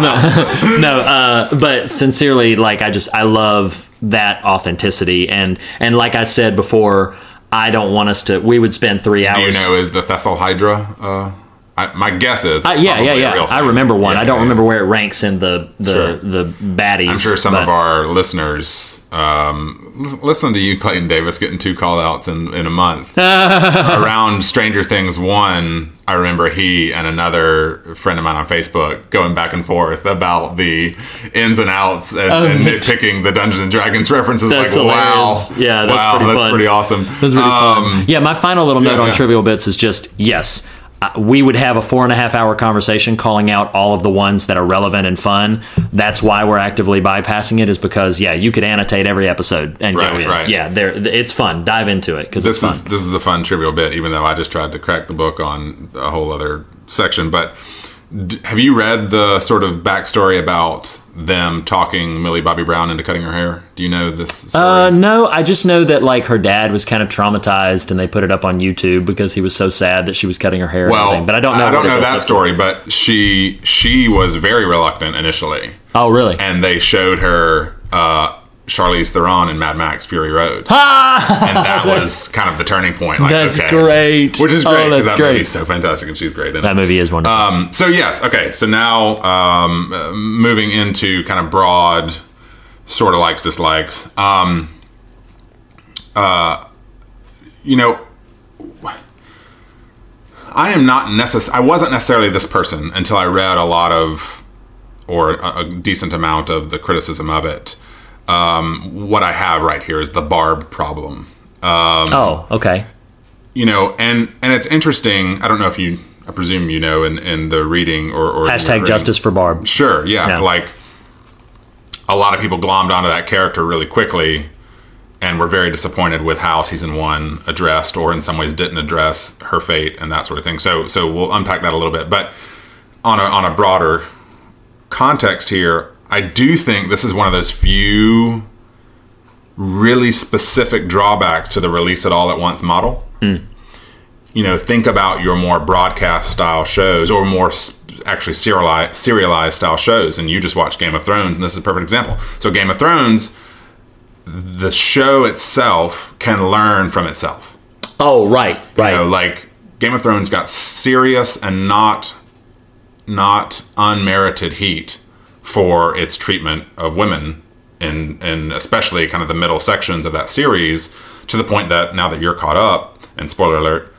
no, no uh, but sincerely like i just i love that authenticity and and like i said before i don't want us to we would spend three Do hours you know, is the Thessalhydra? Uh, I, my guess is. uh, yeah, yeah, yeah. I remember one. Yeah, I don't yeah, remember where it ranks in the the Sure. the baddies. I'm sure some but- of our listeners um, listen to you, Clayton Davis, getting two call outs in, in a month. Around Stranger Things 1, I remember he and another friend of mine on Facebook going back and forth about the ins and outs and, and nitpicking the Dungeons and Dragons references. Oh, like, wow. Yeah, that's wow, pretty that's fun. pretty awesome. That's really Um, fun. Yeah, my final little note yeah, on trivial bits is just yes. We would have a four and a half hour conversation calling out all of the ones that are relevant and fun. That's why we're actively bypassing it, is because yeah, you could annotate every episode and Right, go in. right. Yeah, there, it's fun. Dive into it because it's this is this is a fun trivial bit, even though I just tried to crack the book on a whole other section. But d- have you read the sort of backstory about them talking Millie Bobby Brown into cutting her hair? Do you know this story? Uh, no, I just know that like her dad was kind of traumatized, and they put it up on YouTube because he was so sad that she was cutting her hair. well, but I don't know. I don't know that to. story, but she she was very reluctant initially, Oh, really? and they showed her uh, Charlize Theron in Mad Max Fury Road, and that was kind of the turning point. Like, That's okay. great. Which is Oh, great because that's that great. movie's so fantastic, and she's great in it. that movie is wonderful. Um, so yes, okay. So now um, uh, moving into kind of broad, sort of likes dislikes. Um, uh, you know, I am not necess- I wasn't necessarily this person until I read a lot of, or a, a decent amount of the criticism of it. Um, what I have right here is the Barb problem Um, oh, okay. you know, and and it's interesting. I don't know if you, I presume you know in in the reading or or Hashtag justice for Barb. Sure, yeah, Yeah. like a lot of people glommed onto that character really quickly, and were very disappointed with how season one addressed, or in some ways didn't address her fate and that sort of thing. So so we'll unpack that a little bit, but on a on a broader context here, I do think this is one of those few really specific drawbacks to the release it all at once model. Hmm. You know, think about your more broadcast style shows or more actually serialized, serialized style shows, and you just watch Game of Thrones, and this is a perfect example. So, Game of Thrones, the show itself can learn from itself. Oh, right, right. You know, like Game of Thrones got serious and not not unmerited heat for its treatment of women in in especially kind of the middle sections of that series to the point that now that you're caught up and spoiler alert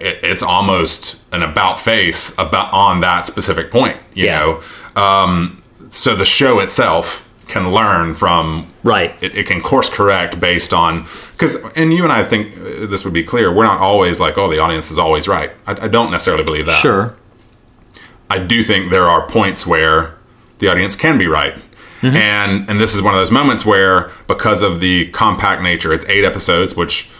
it, it's almost an about face about on that specific point you Yeah. know um, so the show itself can learn from Right. it, it can course correct based on because and you and i think uh, this would be clear we're not always like oh the audience is always right i, I don't necessarily believe that Sure. i do think there are points where the audience can be right and and this is one of those moments where because of the compact nature it's eight episodes which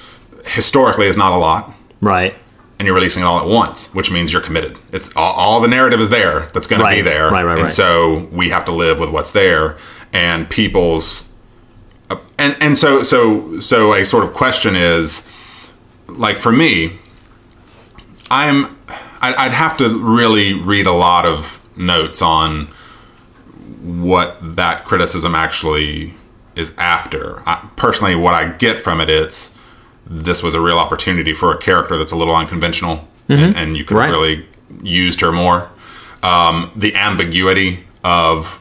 historically is not a lot Right. and you're releasing it all at once, which means you're committed. It's all, all the narrative is there that's going to be there, right, right, and right. so we have to live with what's there. And people's uh, and and so so so a sort of question is like for me, I'm I'd, I'd have to really read a lot of notes on what that criticism actually is after. I, personally, what I get from it, it's this was a real opportunity for a character that's a little unconventional, and, and you could Right. really used her more. Um, the ambiguity of,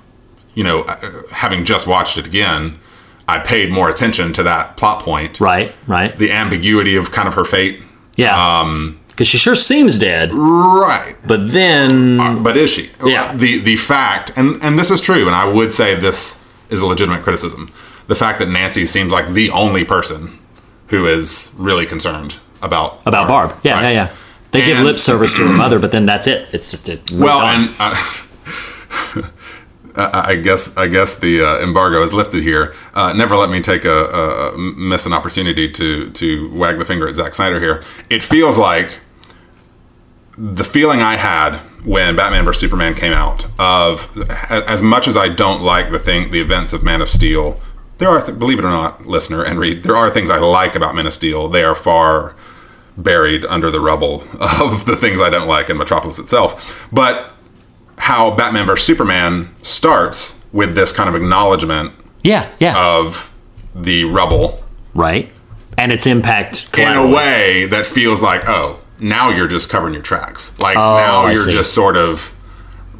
you know, uh, having just watched it again, I paid more attention to that plot point. Right, right. The ambiguity of kind of her fate. Yeah. Um, Because she sure seems dead, right. but then But is she? Yeah. The the fact, and and this is true, and I would say this is a legitimate criticism. The fact that Nancy seems like the only person who is really concerned about about Barb. Yeah, Right. yeah, yeah. They give lip service to her mother, but then that's it. It's just it, Well, and uh, I I guess I guess the uh, embargo is lifted here. Uh, never let me take a, a, a miss an opportunity to to wag the finger at Zack Snyder here. It feels like the feeling I had when Batman vs Superman came out of as, much as I don't like the thing the events of Man of Steel. There are, th- believe it or not, listener and Reed. There are things I like about Man of Steel. They are far buried under the rubble of the things I don't like in Metropolis itself. But how Batman vs Superman starts with this kind of acknowledgement yeah, yeah, of the rubble right. And its impact in a way that feels like, oh, now you're just covering your tracks. Like Oh, now I you're see. just sort of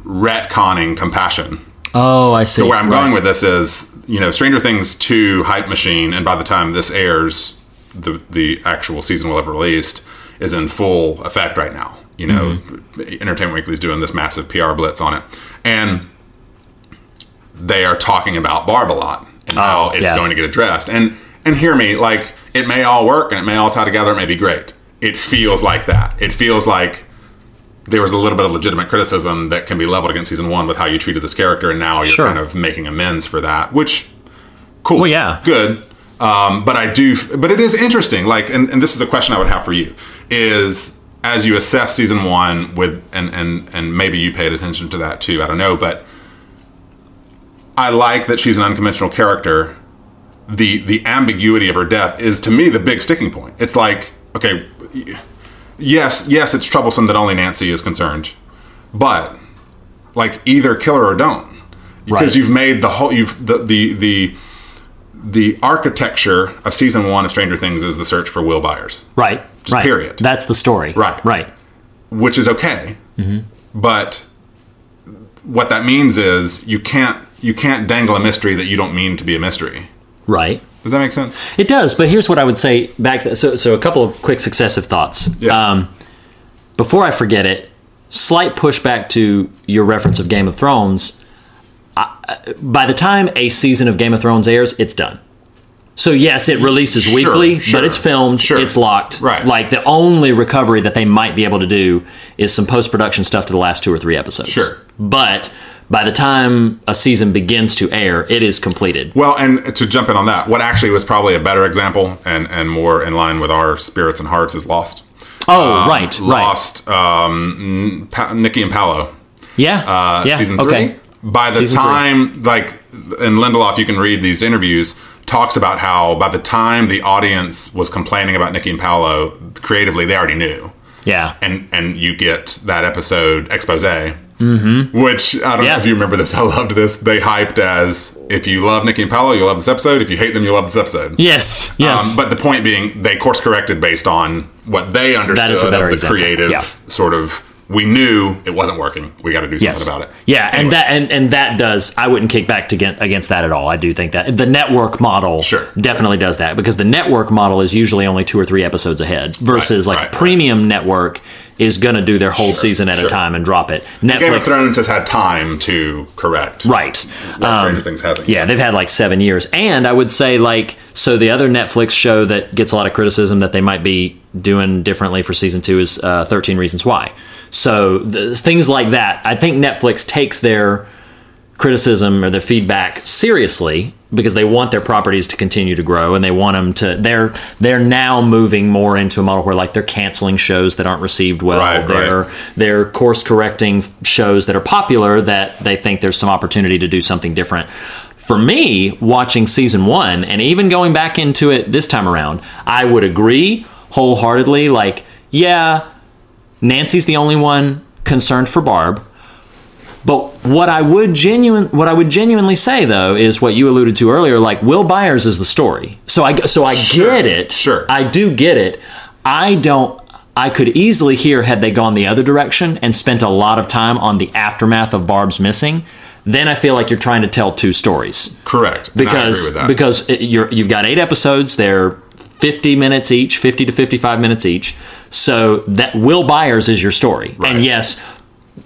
retconning compassion. Oh, I see. So where I'm Right. going with this is, you know, Stranger Things 2 hype machine, and by the time this airs, the the actual season will have released is in full effect right now. You know, Mm-hmm. Entertainment Weekly is doing this massive PR blitz on it, and they are talking about Barb a lot and how Oh, it's yeah. going to get addressed. And and hear me, like it may all work and it may all tie together. It may be great. It feels like that. It feels like there was a little bit of legitimate criticism that can be leveled against season one with how you treated this character, and now you're Sure. kind of making amends for that. Which, cool, Well, yeah. good. Um, but I do, but it is interesting. Like, and, and this is a question I would have for you: is as you assess season one with, and and and maybe you paid attention to that too. I don't know, but I like that she's an unconventional character. The the ambiguity of her death is to me the big sticking point. It's like, okay, yes, yes, it's troublesome that only Nancy is concerned, but like either kill her or don't, because Right. you've made the whole you've the the the the architecture of season one of Stranger Things is the search for Will Byers, right, right. period. That's the story. Right. right. which is okay, mm-hmm. but what that means is you can't you can't dangle a mystery that you don't mean to be a mystery. Right. Does that make sense? It does, but here's what I would say back. To, so, so a couple of quick successive thoughts. Yeah. Um, before I forget it, slight pushback to your reference of Game of Thrones. I, by the time a season of Game of Thrones airs, it's done. So yes, it releases Sure, weekly, sure, but it's filmed, sure. it's locked. Right. Like the only recovery that they might be able to do is some post production stuff to the last two or three episodes. Sure. But by the time a season begins to air, it is completed. Well, and to jump in on that, what actually was probably a better example and, and more in line with our spirits and hearts is Lost. Oh, right, right. Lost, um, pa- Nikki and Paolo. Yeah. uh, yeah. season three. okay. By the Season three. time, like in Lindelof, you can read these interviews. Talks about how by the time the audience was complaining about Nikki and Paolo, creatively they already knew, Yeah. and and you get that episode expose. Mm-hmm. Which I don't Yeah. know if you remember this. I loved this. They hyped as if you love Nikki and Paolo, you'll love this episode. If you hate them, you'll love this episode. Yes. Yes. Um, but the point being, they course corrected based on what they understood is a better of the example. creative Yeah. sort of. We knew it wasn't working. We got to do something yes. about it. Yeah, and that and, and that does. I wouldn't kick back to get against that at all. I do think that the network model Sure. definitely does that because the network model is usually only two or three episodes ahead versus Right, like right, right. premium network is going to do their whole Sure, season at sure. a time and drop it. Game of Netflix, Thrones has had time to correct. right? While Stranger Um, Things hasn't. Yeah, they've had like seven years. And I would say, like, so the other Netflix show that gets a lot of criticism that they might be doing differently for season two is uh, 13 Reasons Why. So things like that. I think Netflix takes their criticism or their feedback seriously because they want their properties to continue to grow and they want them to they're they're now moving more into a model where like they're canceling shows that aren't received well. Right, they're right. they're course correcting shows that are popular that they think there's some opportunity to do something different. For me watching season 1 and even going back into it this time around I would agree wholeheartedly like yeah Nancy's the only one concerned for Barb but what I would genuine what I would genuinely say though is what you alluded to earlier. Like Will Byers is the story, so I so I get it. sure. I do get it. I don't. I could easily hear had they gone the other direction and spent a lot of time on the aftermath of Barb's missing. Then I feel like you're trying to tell two stories Correct. And I agree because with that. because you're you've got eight episodes. They're 50 minutes each, 50 to 55 minutes each. So that Will Byers is your story, Right. and yes,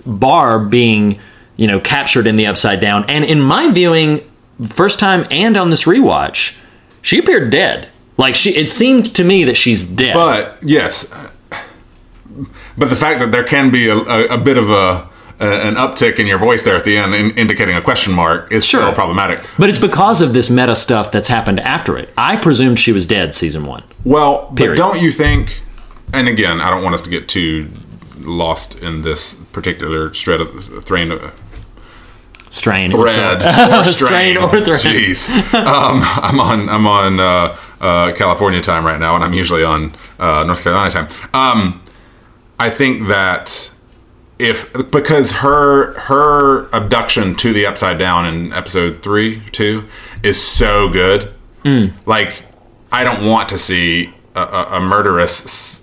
Barb being you know captured in the Upside Down, and in my viewing, first time and on this rewatch, she appeared dead. Like she, it seemed to me that she's dead. But yes, but the fact that there can be a, a, a bit of a, an uptick in your voice there at the end, in, indicating a question mark, is Sure. still problematic. But it's because of this meta stuff that's happened after it. I presumed she was dead season one. Well, but Period. don't you think? And again, I don't want us to get too lost in this particular thread of thread. Strain. thread or strain. Strain or thread. Jeez, um, I'm on I'm on uh, uh, California time right now, and I'm usually on uh, North Carolina time. Um, I think that if because her her abduction to the upside down in episode three two is so good, Mm. like I don't want to see. A, a, a murderous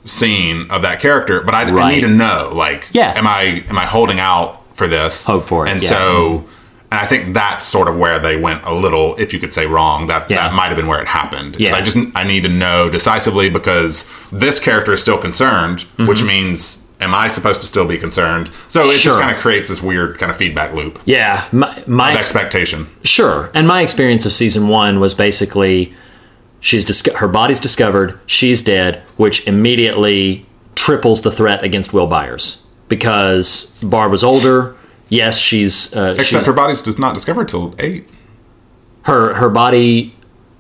scene of that character, but I, I need to know, like, Yeah. am I am I holding out for this? Hope for it, and yeah. so and I think that's sort of where they went a little, if you could say wrong. That Yeah. that might have been where it happened. Yeah. I just I need to know decisively because this character is still concerned, which means am I supposed to still be concerned? So it Mm-hmm. Sure. just kind of creates this weird kind of feedback loop Yeah, my, my of expectation. Sure. And my experience of season one was basically she's dis- her body's discovered, she's dead, which immediately triples the threat against Will Byers because Barb was older. Yes, she's uh, Except she's- her body's does not discovered till eight. her her body.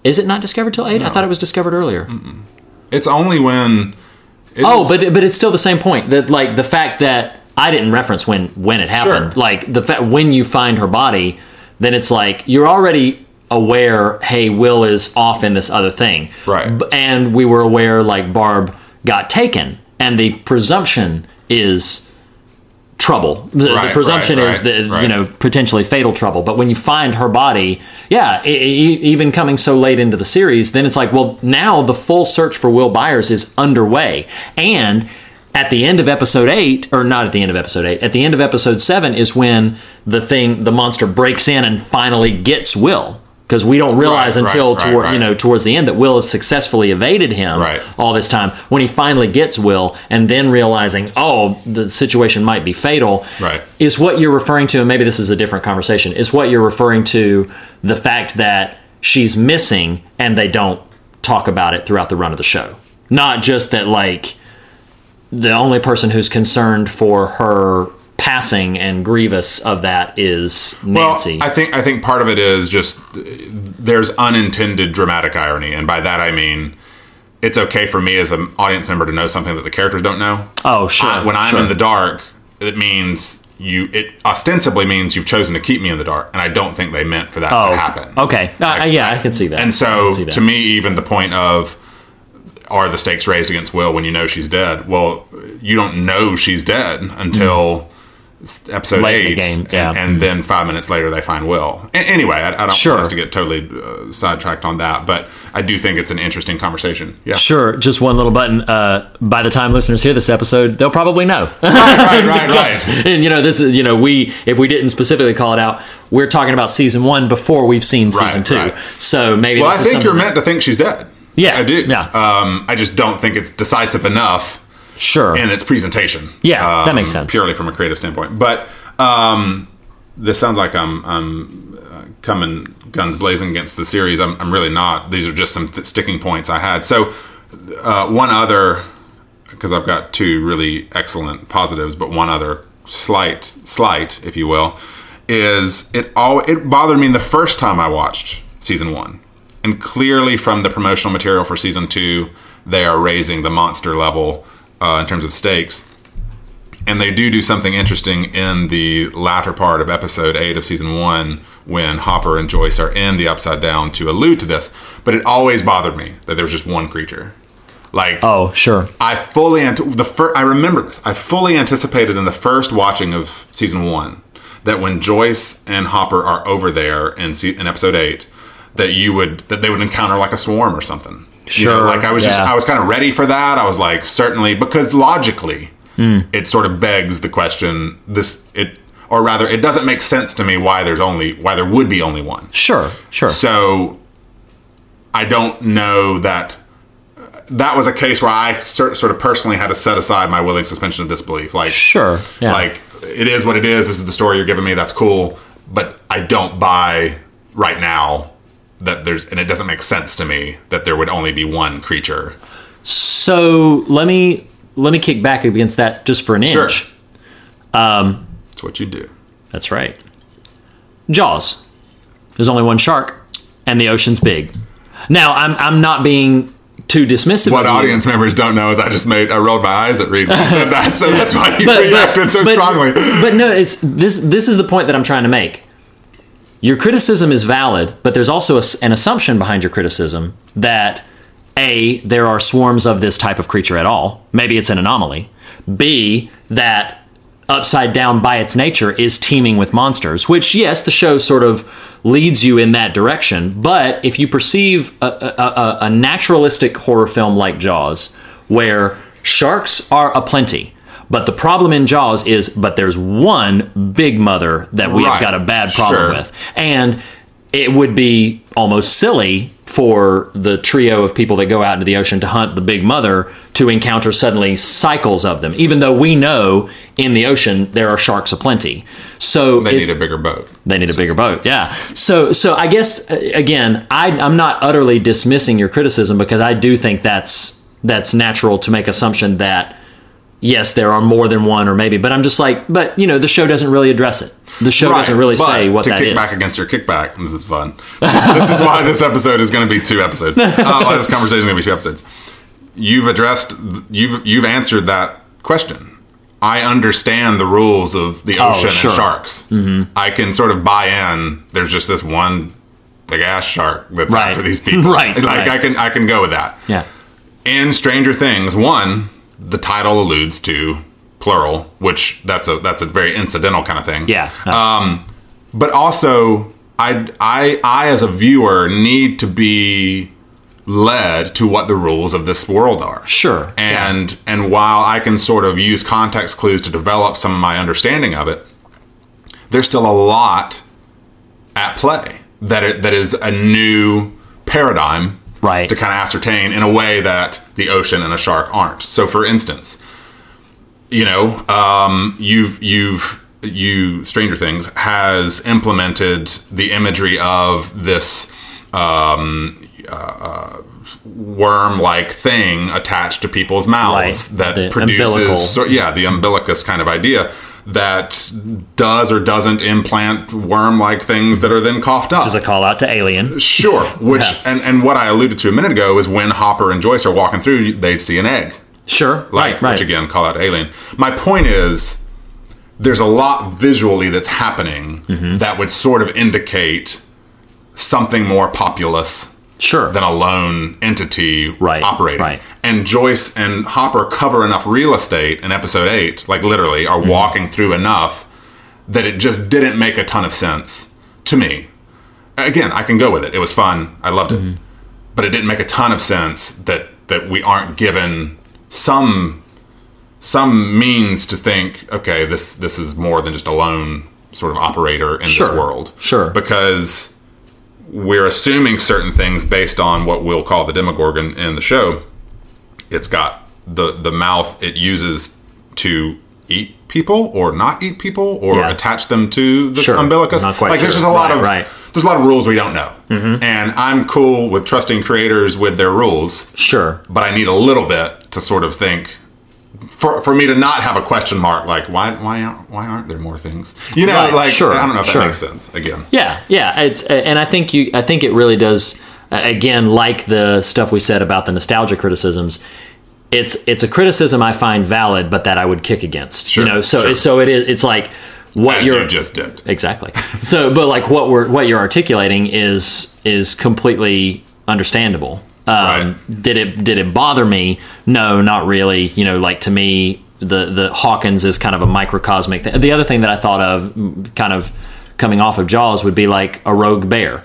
Is it not discovered till eight? I thought it was discovered earlier. It's only when. it Oh, is- but but it's still the same point. That like the fact that I didn't reference when when it happened. Sure. Like the fact when you find her body, then it's like you're already aware. Hey, Will is off in this other thing. Right. B- And we were aware like Barb got taken, and the presumption is trouble. The, the presumption right, is right, the you know potentially fatal trouble. But when you find her body, yeah, e- e- even coming so late into the series, then it's like, well, now the full search for Will Byers is underway, and at the end of episode eight, or not at the end of episode eight, at the end of episode seven is when the thing, the monster breaks in and finally gets Will. Because we don't realize Right, right, until right, toward, you know towards the end that Will has successfully evaded him Right. all this time. When he finally gets Will, and then realizing, oh, the situation might be fatal, Right. is what you're referring to, and maybe this is a different conversation, is what you're referring to the fact that she's missing and they don't talk about it throughout the run of the show. Not just that, like, the only person who's concerned for her passing and grievous of that is Nancy. Well, I think I think part of it is just uh, there's unintended dramatic irony, and by that I mean it's okay for me as an audience member to know something that the characters don't know. oh, sure. I- when I'm sure. in the dark, it means you. It ostensibly means you've chosen to keep me in the dark, and I don't think they meant for that Oh, to happen. okay. Uh, yeah, I can see that. And so, that. to me, even the point of are the stakes raised against Will when you know she's dead? Well, you don't know she's dead until s episode. Late eight, game, and, yeah. and then five minutes later they find Will. A- anyway, I, I don't Sure. want us to get totally uh, sidetracked on that, but I do think it's an interesting conversation. Yeah, Sure, just one little button. Uh, by the time listeners hear this episode, they'll probably know. right, right, right, right. and you know, this is you know, we if we didn't specifically call it out, we're talking about season one before we've seen Right, season two. right. So maybe. Well, I think you're meant to think she's dead. Yeah, I do. yeah. Um, I just don't think it's decisive enough Sure. in its presentation. Yeah, that makes Um, sense. Purely from a creative standpoint, but um, this sounds like I'm I'm uh, coming guns blazing against the series. I'm, I'm really not. These are just some th- sticking points I had. So uh, one other, because I've got two really excellent positives, but one other slight slight, if you will, is it all it bothered me the first time I watched season one, and clearly from the promotional material for season two, they are raising the monster level uh, in terms of stakes. And they do do something interesting in the latter part of episode eight of season one when Hopper and Joyce are in the Upside Down to allude to this. But it always bothered me that there was just one creature. Like, Oh, sure. I fully ant- the fir- I remember this. I fully anticipated in the first watching of season one that when Joyce and Hopper are over there in, se- in episode eight, that you would that they would encounter like a swarm or something. You know, Sure, like I was just I was kind of ready for that. I was like certainly because logically Hmm. it sort of begs the question this it or rather it doesn't make sense to me why there's only why there would be only one. Sure, sure. So I don't know that that was a case where I sort sort of personally had to set aside my willing suspension of disbelief. Like, Sure, yeah. like it is what it is. This is the story you're giving me. That's cool, but I don't buy right now that there's and it doesn't make sense to me that there would only be one creature. So let me let me kick back against that just for an Sure. inch. Um, that's what you do. That's right. Jaws. There's only one shark, and the ocean's big. Now, I'm I'm not being too dismissive. What of you. audience members don't know is I just made I rolled my eyes at Reed when you said that, so that's why you But- but- reacted so but- strongly. But no, it's this. This is the point that I'm trying to make. Your criticism is valid, but there's also a an assumption behind your criticism that a there are swarms of this type of creature at all. Maybe it's an anomaly. B that upside down by its nature is teeming with monsters which yes the show sort of leads you in that direction but if you perceive a, a, a naturalistic horror film like jaws where sharks are aplenty but the problem in jaws is but there's one big mother that we have got a bad problem Sure. with and it would be almost silly for the trio of people that go out into the ocean to hunt the big mother to encounter suddenly cycles of them, even though we know in the ocean there are sharks aplenty. So They need a bigger boat. they need a bigger boat. Yeah. So so I guess uh, again, I, I'm not utterly dismissing your criticism because I do think that's that's natural to make assumption that yes, there are more than one or maybe, but I'm just like, but you know, the show doesn't really address it. The show doesn't really say what to that kick is. back against your kickback. This is fun. this is why this episode is going to be two episodes. Uh, why this conversation is going to be two episodes. You've addressed, you've you've answered that question. I understand the rules of the Oh, ocean sure. and sharks. Mm-hmm. I can sort of buy in. There's just this one big ass shark that's Right. after these people. Right, Like right. I can I can go with that. yeah. In Stranger Things, one, the title alludes to plural, which that's a that's a very incidental kind of thing. Yeah. Um, but also I, I I as a viewer need to be led to what the rules of this world are. Sure, And and while I can sort of use context clues to develop some of my understanding of it, there's still a lot at play that it, that is a new paradigm Right. to kind of ascertain in a way that the ocean and a shark aren't. So for instance, you know, um, you've you've you Stranger Things has implemented the imagery of this um, uh, worm-like thing attached to people's mouths Right. that The produces, so, yeah, the umbilicus kind of idea that does or doesn't implant worm-like things that are then coughed up. As a call out to Alien. Sure. Which Yeah. and and what I alluded to a minute ago is when Hopper and Joyce are walking through, they'd see an egg, Sure. like right. Right. which again call out Alien. My point is, there's a lot visually that's happening Mm-hmm. that would sort of indicate something more populous Sure. than a lone entity Right, operating. right. And Joyce and Hopper cover enough real estate in episode eight, like literally, are Mm-hmm. walking through enough that it just didn't make a ton of sense to me. Again, I can go with it. It was fun. I loved it. Mm-hmm. But it didn't make a ton of sense that that we aren't given some some means to think, okay, this this is more than just a lone sort of operator in Sure, this world. sure. Because we're assuming certain things based on what we'll call the Demogorgon in the show. It's got the the mouth it uses to eat people or not eat people or Yeah. attach them to the Sure. umbilicus. Not quite like there's just a lot Right, of right. Mm-hmm. there's a lot of rules we don't know, and I'm cool with trusting creators with their rules Sure. but I need a little bit to sort of think for for me to not have a question mark like why why aren't why aren't there more things? You know, Right, like sure, I don't know if sure. that makes sense. Again, Yeah, yeah, it's and I think you I think it really does again like the stuff we said about the nostalgia criticisms. It's it's a criticism I find valid, but that I would kick against. Sure, you know, so sure. so it is. It's like what you're you just did. exactly. So, but like what we're what you're articulating is is completely understandable. Um, Did it did it bother me? No, not really. You know, like to me, the the Hawkins is kind of a microcosmic. Thing. The other thing that I thought of, kind of coming off of Jaws, would be like a rogue bear.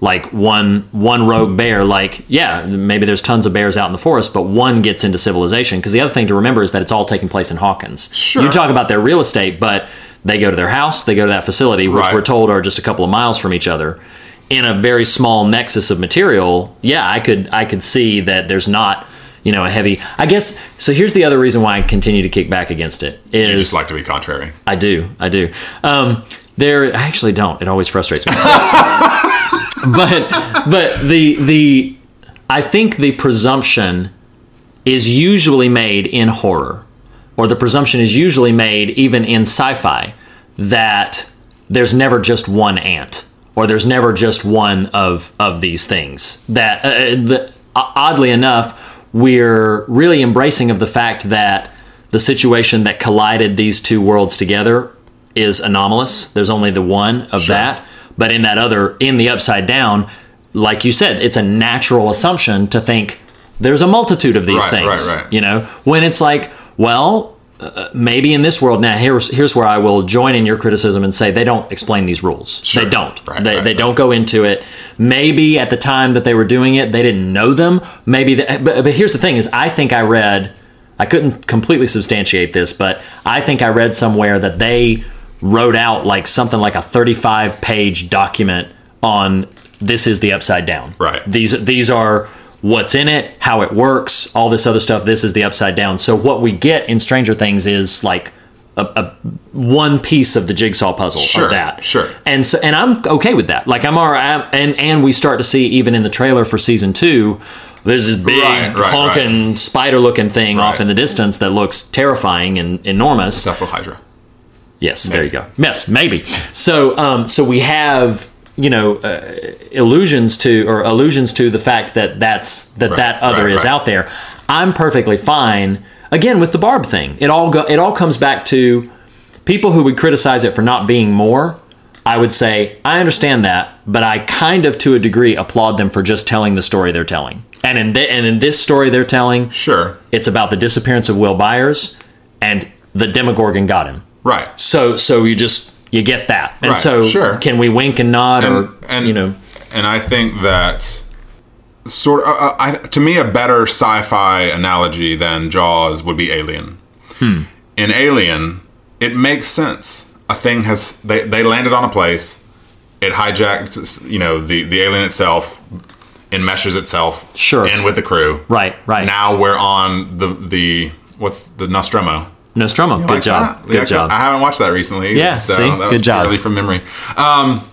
Like one one rogue bear, like yeah, maybe there's tons of bears out in the forest, but one gets into civilization. Because the other thing to remember is that it's all taking place in Hawkins. Sure. You talk about their real estate, but they go to their house, they go to that facility, which Right. we're told are just a couple of miles from each other. In a very small nexus of material, yeah, I could I could see that there's not, you know, a heavy. I guess so. Here's the other reason why I continue to kick back against it is You just like to be contrary. I do. I do. Um, there, I actually don't. It always frustrates me. but but the the I think the presumption is usually made in horror, or the presumption is usually made even in sci-fi that there's never just one ant, or there's never just one of of these things. That uh, the, oddly enough, we're really embracing of the fact that the situation that collided these two worlds together is anomalous. There's only the one of that. But in that other, in the upside down, like you said, it's a natural assumption to think there's a multitude of these Right, things. right, right. You know, when it's like, well, uh, maybe in this world now. Here's here's where I will join in your criticism and say they don't explain these rules. Sure. They don't. Right, they right, they right. don't go into it. Maybe at the time that they were doing it, they didn't know them. Maybe, the, but, but here's the thing: is I think I read. I couldn't completely substantiate this, but I think I read somewhere that they wrote out like something like a 35 page document on this is the upside down. Right. These these are what's in it, how it works, all this other stuff. This is the upside down. So what we get in Stranger Things is like a, a one piece of the jigsaw puzzle Sure, of that. sure. And so and I'm okay with that. Like I'm all right. And and we start to see even in the trailer for season two. There's this big Right, right, honking spider looking thing off in the distance that looks terrifying and enormous. Thessalhydra. Yes, there you go. Yes, maybe. So, um, so we have you know uh, illusions to or allusions to the fact that that's that Right, that other right, is right. out there. I'm perfectly fine. Again, with the Barb thing, it all go it all comes back to people who would criticize it for not being more. I would say I understand that, but I kind of to a degree applaud them for just telling the story they're telling. And in and in this story they're telling, Sure. it's about the disappearance of Will Byers, and the Demogorgon got him. Right. So so you just you get that, and Right, so sure. can we wink and nod, or And- and- you know, And I think that sort of, uh, I, to me, a better sci-fi analogy than Jaws would be Alien. Hmm. In Alien, it makes sense. A thing has they they landed on a place. It hijacked, you know, the the alien itself, enmeshes itself, Sure. in with the crew. right, right. Now we're on the the what's the Nostromo. Nostromo, good Like job, that? good Yeah, job. I haven't watched that recently. either, Yeah, so see? that Good was job. purely from memory. Um,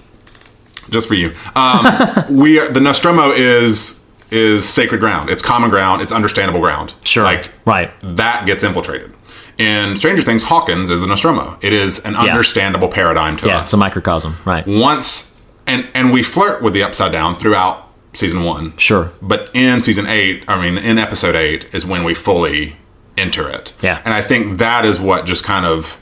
just for you. Um, we are, the Nostromo is is sacred ground. It's common ground. It's understandable ground. Sure. like Right. That gets infiltrated. In Stranger Things, Hawkins is a Nostromo. It is an understandable paradigm to yeah, us. it's a microcosm, right? Once and and we flirt with the upside down throughout season one. Sure. But in season eight, I mean, in episode eight is when we fully enter it. Yeah. And I think that is what just kind of,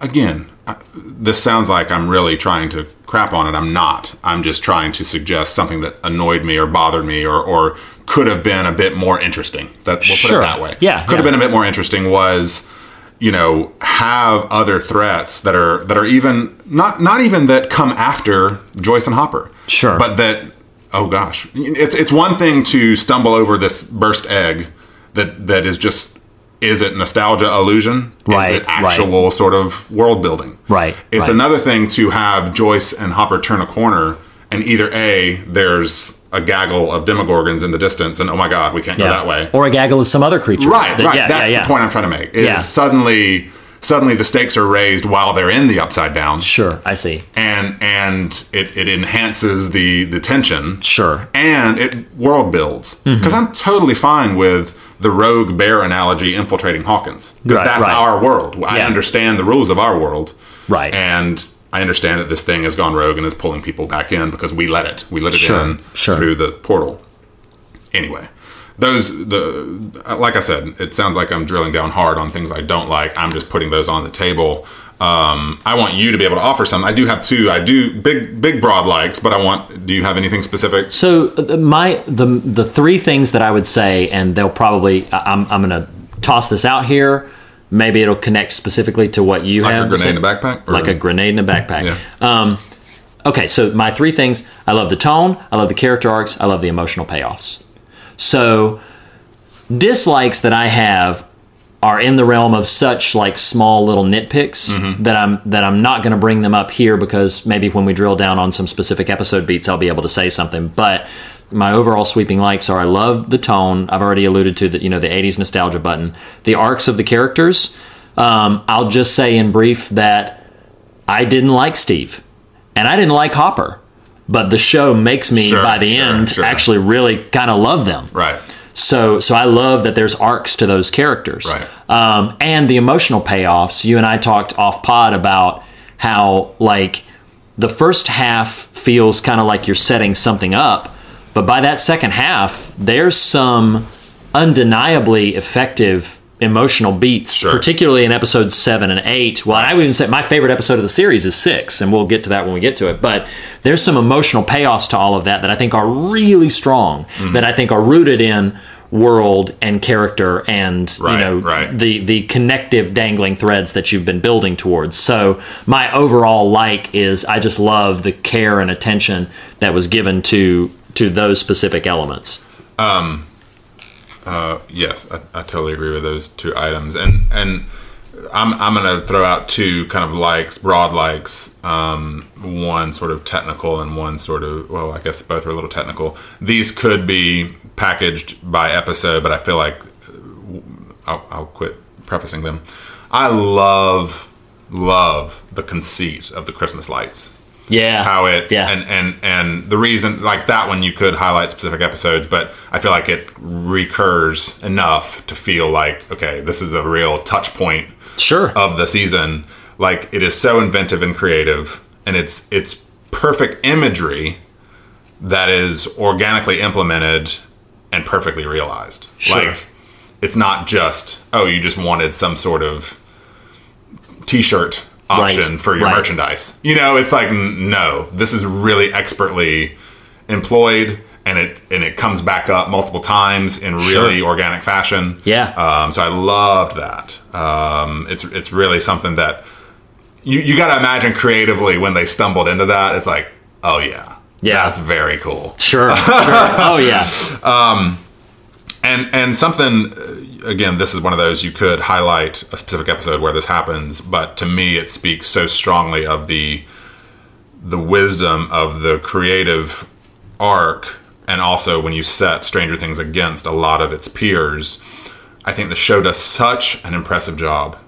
again, I- this sounds like I'm really trying to crap on it. I'm not. I'm just trying to suggest something that annoyed me or bothered me or, or could have been a bit more interesting. That we'll Sure. put it that way. Yeah, Could have been a bit more interesting was you know have other threats that are that are even not not even that come after Joyce and Hopper. Sure. But that oh gosh, it's it's one thing to stumble over this burst egg that that is just is it nostalgia illusion? Right, Is it actual sort of world building? Right, It's right. another thing to have Joyce and Hopper turn a corner and either a there's a gaggle of demogorgons in the distance and oh my god we can't Yeah. go that way Or a gaggle of some other creature. right that- right Yeah, that's yeah, the point i'm trying to make is Yeah. suddenly suddenly the stakes are raised while they're in the upside down Sure, I see. and and it, it enhances the the tension Sure. and it world builds mm-hmm. because i'm totally fine with the rogue bear analogy infiltrating Hawkins because Right, that's right. our world. I Yeah. understand the rules of our world, Right. And I understand that this thing has gone rogue and is pulling people back in because we let it. We let it Sure, in sure. through the portal. Anyway, those the like I said, it sounds like I'm drilling down hard on things I don't like. I'm just putting those on the table. Um, I want you to be able to offer some. I do have two. I do big big broad likes, but I want. Do you have anything specific? So uh, my the the three things that I would say, and they'll probably I'm I'm gonna toss this out here. Maybe it'll connect specifically to what you Like a have. to grenade say. in a backpack? Or- Like a grenade in a backpack. Yeah. Um, okay, so my three things: I love the tone, I love the character arcs, I love the emotional payoffs. So dislikes that I have are in the realm of such like small little nitpicks Mm-hmm. that I'm that I'm not going to bring them up here because maybe when we drill down on some specific episode beats I'll be able to say something but my overall sweeping likes are I love the tone I've already alluded to that you know the 80s nostalgia button the arcs of the characters um, I'll just say in brief that I didn't like Steve and I didn't like Hopper but the show makes me Sure, by the sure, end sure. actually really kind of love them Right. So so I love that there's arcs to those characters. Right. Um, and the emotional payoffs. You and I talked off pod about how like the first half feels kind of like you're setting something up, but by that second half, there's some undeniably effective emotional beats, Sure. particularly in episodes seven and eight. Well, I would even say my favorite episode of the series is six, and we'll get to that when we get to it. But there's some emotional payoffs to all of that that I think are really strong, Mm-hmm. that I think are rooted in world and character and Right, you know right. the the connective dangling threads that you've been building towards. So my overall like is I just love the care and attention that was given to to those specific elements. Yes, I, I totally agree with those two items, and and I'm I'm gonna throw out two kind of likes, broad likes. Um, one sort of technical, and one sort of well, I guess both are a little technical. These could be packaged by episode, but I feel like uh, I'll, I'll quit prefacing them. I love love the conceit of the Christmas lights Yeah. how it yeah. and and and the reason like that one you could highlight specific episodes but i feel like it recurs enough to feel like okay this is a real touch point sure. of the season like it is so inventive and creative and it's it's perfect imagery that is organically implemented and perfectly realized Sure. like it's not just oh you just wanted some sort of t-shirt option Right, for your right. merchandise you know it's like no this is really expertly employed and it and it comes back up multiple times in really Sure. organic fashion Yeah. um, so I loved that. Um, it's it's really something that you you got to imagine creatively when they stumbled into that. It's like, oh yeah, Yeah. that's very cool. Sure. sure. Oh yeah. And and something uh, again, this is one of those you could highlight a specific episode where this happens, but to me, it speaks so strongly of the the wisdom of the creative arc, and also when you set Stranger Things against a lot of its peers. I think the show does such an impressive job.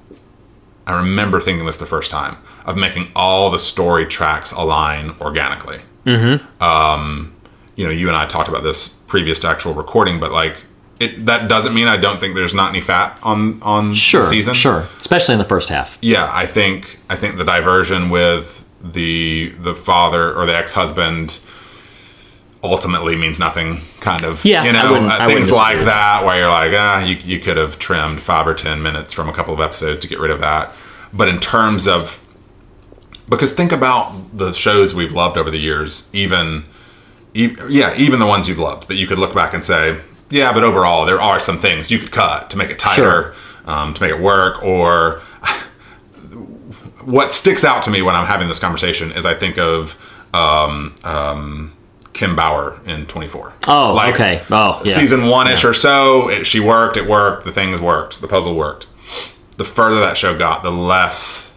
I remember thinking this the first time of making all the story tracks align organically. Mm-hmm. Um, you know, you and I talked about this previous to actual recording, but like it that doesn't mean I don't think there's not any fat on on Sure. the season. Sure. Especially in the first half. Yeah, I think I think the diversion with the the father or the ex husband ultimately means nothing. Kind of. Yeah, You know, uh, things like that where you're like, ah, you you could have trimmed five or ten minutes from a couple of episodes to get rid of that. But in terms of because think about the shows we've loved over the years, even, e- yeah, even the ones you've loved that you could look back and say, yeah, but overall there are some things you could cut to make it tighter, um, to make it work, or what sticks out to me when I'm having this conversation is I think of um, um, Kim Bauer in 24. Oh, Like, okay. Oh, yeah. Season one ish or so, it, she worked, it worked, the things worked, the puzzle worked. The further that show got, the less.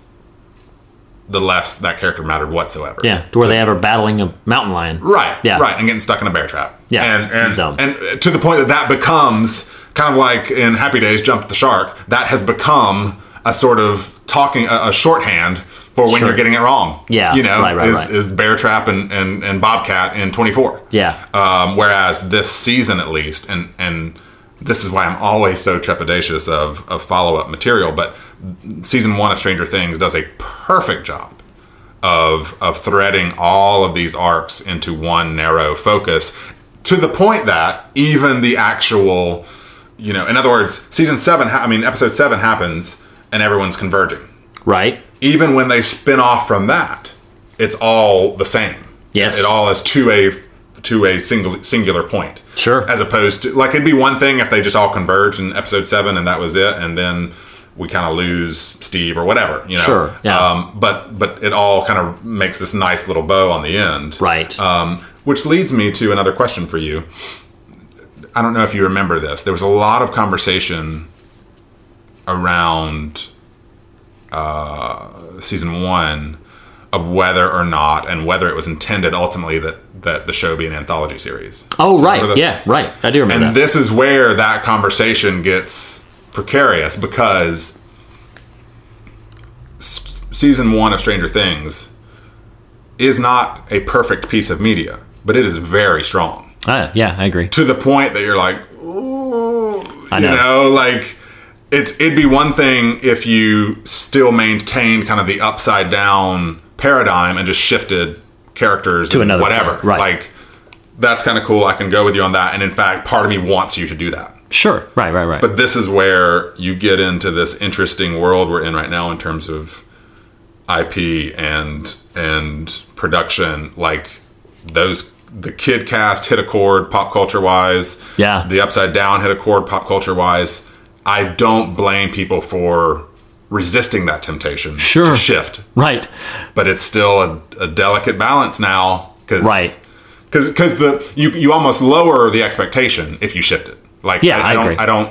The less that character mattered whatsoever. Yeah. To where they ever battling a mountain lion. Right. Yeah. Right. And getting stuck in a bear trap. Yeah, And and dumb. and to the point that that becomes kind of like in Happy Days, Jump the Shark. That has become a sort of talking a, a shorthand for when Sure. you're getting it wrong. Yeah, You know, right, right, is, right. is bear trap and, and and Bobcat in 24. Yeah. Um, whereas this season, at least, and and this is why I'm always so trepidatious of, of follow up material. But season one of Stranger Things does a perfect job of of threading all of these arcs into one narrow focus to the point that even the actual you know in other words season 7 ha- I mean episode 7 happens and everyone's converging Right. even when they spin off from that it's all the same Yes. it all is to a to a single singular point Sure. as opposed to like it'd be one thing if they just all converged in episode 7 and that was it and then we kind of lose Steve or whatever, you know. Sure, yeah. Um, but but it all kind of makes this nice little bow on the end, Right. Um, which leads me to another question for you. I don't know if you remember this. There was a lot of conversation around uh, season one of whether or not, and whether it was intended ultimately that that the show be an anthology series. Oh, right. Yeah, right. I do remember and that. this is where that conversation gets precarious because s- season one of Stranger Things is not a perfect piece of media, but it is very strong Ah, yeah, I agree. to the point that you're like, Ooh, I you know. know, like it's it'd be one thing if you still maintained kind of the upside down paradigm and just shifted characters To another whatever, right. Like that's kind of cool. I can go with you on that. And in fact, part of me wants you to do that. Sure. Right, right, right. But this is where you get into this interesting world we're in right now in terms of IP and and production. Like those, the kid cast hit a chord pop culture wise. Yeah. The Upside Down hit a chord pop culture wise. I don't blame people for resisting that temptation Sure. to shift, right. but it's still a, a delicate balance now because Right. because the you you almost lower the expectation if you shift it. Like Yeah, I, I don't agree. I don't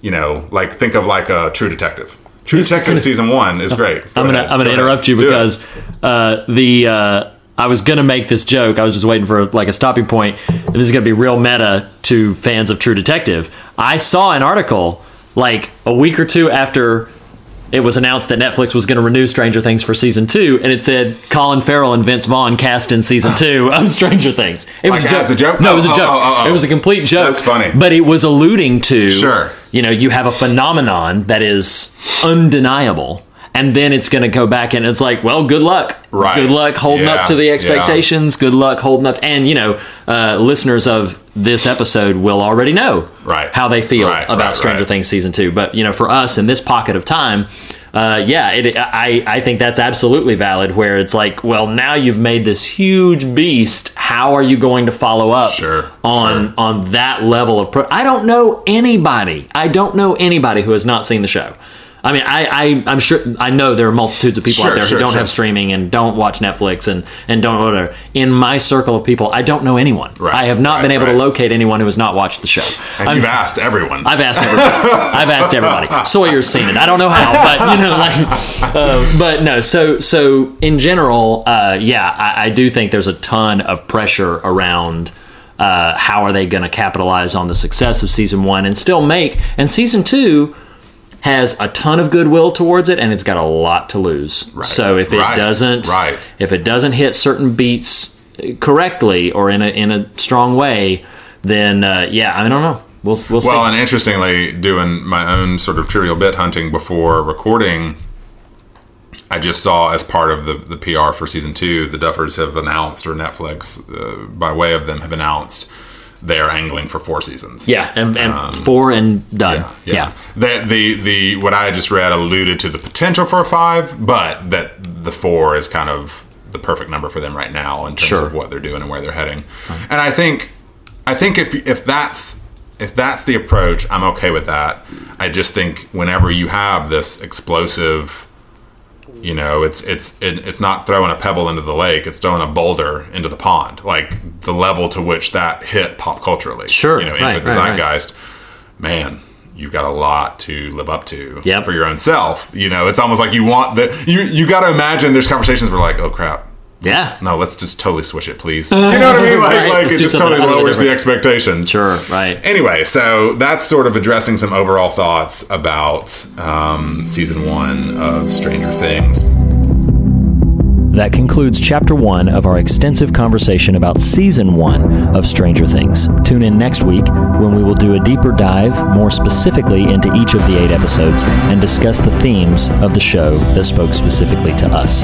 you know like think of like a True Detective. True This Detective gonna- season one is great. Go I'm gonna ahead. I'm gonna Go ahead. interrupt you because uh, the uh, I was gonna make this joke. I was just waiting for like a stopping point, and this is gonna be real meta to fans of True Detective. I saw an article like a week or two after it was announced that Netflix was going to renew Stranger Things for season two, and it said Colin Farrell and Vince Vaughn cast in season two of Stranger Things. It was Like as a joke? No, it was a oh, oh, joke. oh, oh, oh. It was a complete joke. That's funny. But it was alluding to Sure. you know, you have a phenomenon that is undeniable. And then it's going to go back and it's like, well, good luck. Right. Good luck holding Yeah, up to the yeah. expectations. Good luck holding up. And, you know, uh, listeners of this episode will already know Right. how they feel Right, about right, Stranger. Things season two. But, you know, for us in this pocket of time, uh, yeah, it, I, I think that's absolutely valid. Where it's like, well, now you've made this huge beast. How are you going to follow up Sure, on sure. on that level of? Pro- I don't know anybody. I don't know anybody who has not seen the show. I mean, I, I I'm sure I know there are multitudes of people Sure, out there sure, who don't sure. have streaming and don't watch Netflix and and don't whatever. In my circle of people, I don't know anyone. Right, I have not right, been able right. to locate anyone who has not watched the show. And I'm- you've asked everyone. I've asked everybody. I've asked everybody. Sawyer's seen it. I don't know how, but you know, like, uh, but no. So, so in general, uh, yeah, I, I do think there's a ton of pressure around. Uh, how are they going to capitalize on the success of season one and still make? And season two has a ton of goodwill towards it, and it's got a lot to lose. So if it Right. doesn't, Right. if it doesn't hit certain beats correctly or in a in a strong way, then uh, yeah, I don't know. We'll we'll see. Well, and interestingly, doing my own sort of trivial bit hunting before recording, I just saw as part of the, the PR for season two, the Duffers have announced, or Netflix, uh, by way of them, have announced they're angling for four seasons. Yeah, and, and um, four and done. Yeah, that the the what I just read alluded to the potential for a five, but that the four is kind of the perfect number for them right now in terms Sure. of what they're doing and where they're heading. And I think I think if if that's if that's the approach, I'm okay with that. I just think whenever you have this explosive you know, it's it's it, it's not throwing a pebble into the lake; it's throwing a boulder into the pond. Like the level to which that hit pop culturally, Sure, you know, into right, the right, right. zeitgeist. Man, you've got a lot to live up to Yep. for your own self. You know, it's almost like you want the you you got to imagine there's conversations where like, oh crap, yeah. no, let's just totally switch it, please. You know what I mean? Like Right, like it just totally utterly lowers the different. expectations. Sure, right. Anyway, so that's sort of addressing some overall thoughts about um, season one of Stranger Things. That concludes chapter one of our extensive conversation about season one of Stranger Things. Tune in next week when we will do a deeper dive, more specifically into each of the eight episodes, and discuss the themes of the show that spoke specifically to us.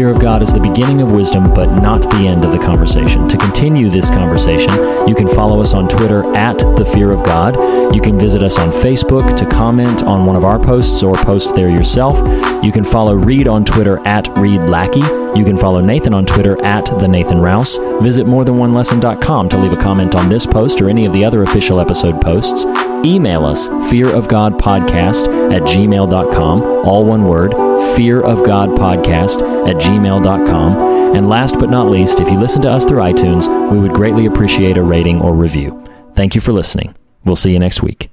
Fear of God is the beginning of wisdom, but not the end of the conversation. To continue this conversation, you can follow us on Twitter at The Fear of God. You can visit us on Facebook to comment on one of our posts or post there yourself. You can follow Reed on Twitter at Reed Lackey. You can follow Nathan on Twitter at The Nathan Rouse. Visit morethanonelesson.com to leave a comment on this post or any of the other official episode posts. Email us, fearofgodpodcast at gmail.com, all one word, fearofgodpodcast at gmail.com. And last but not least, if you listen to us through iTunes, we would greatly appreciate a rating or review. Thank you for listening. We'll see you next week.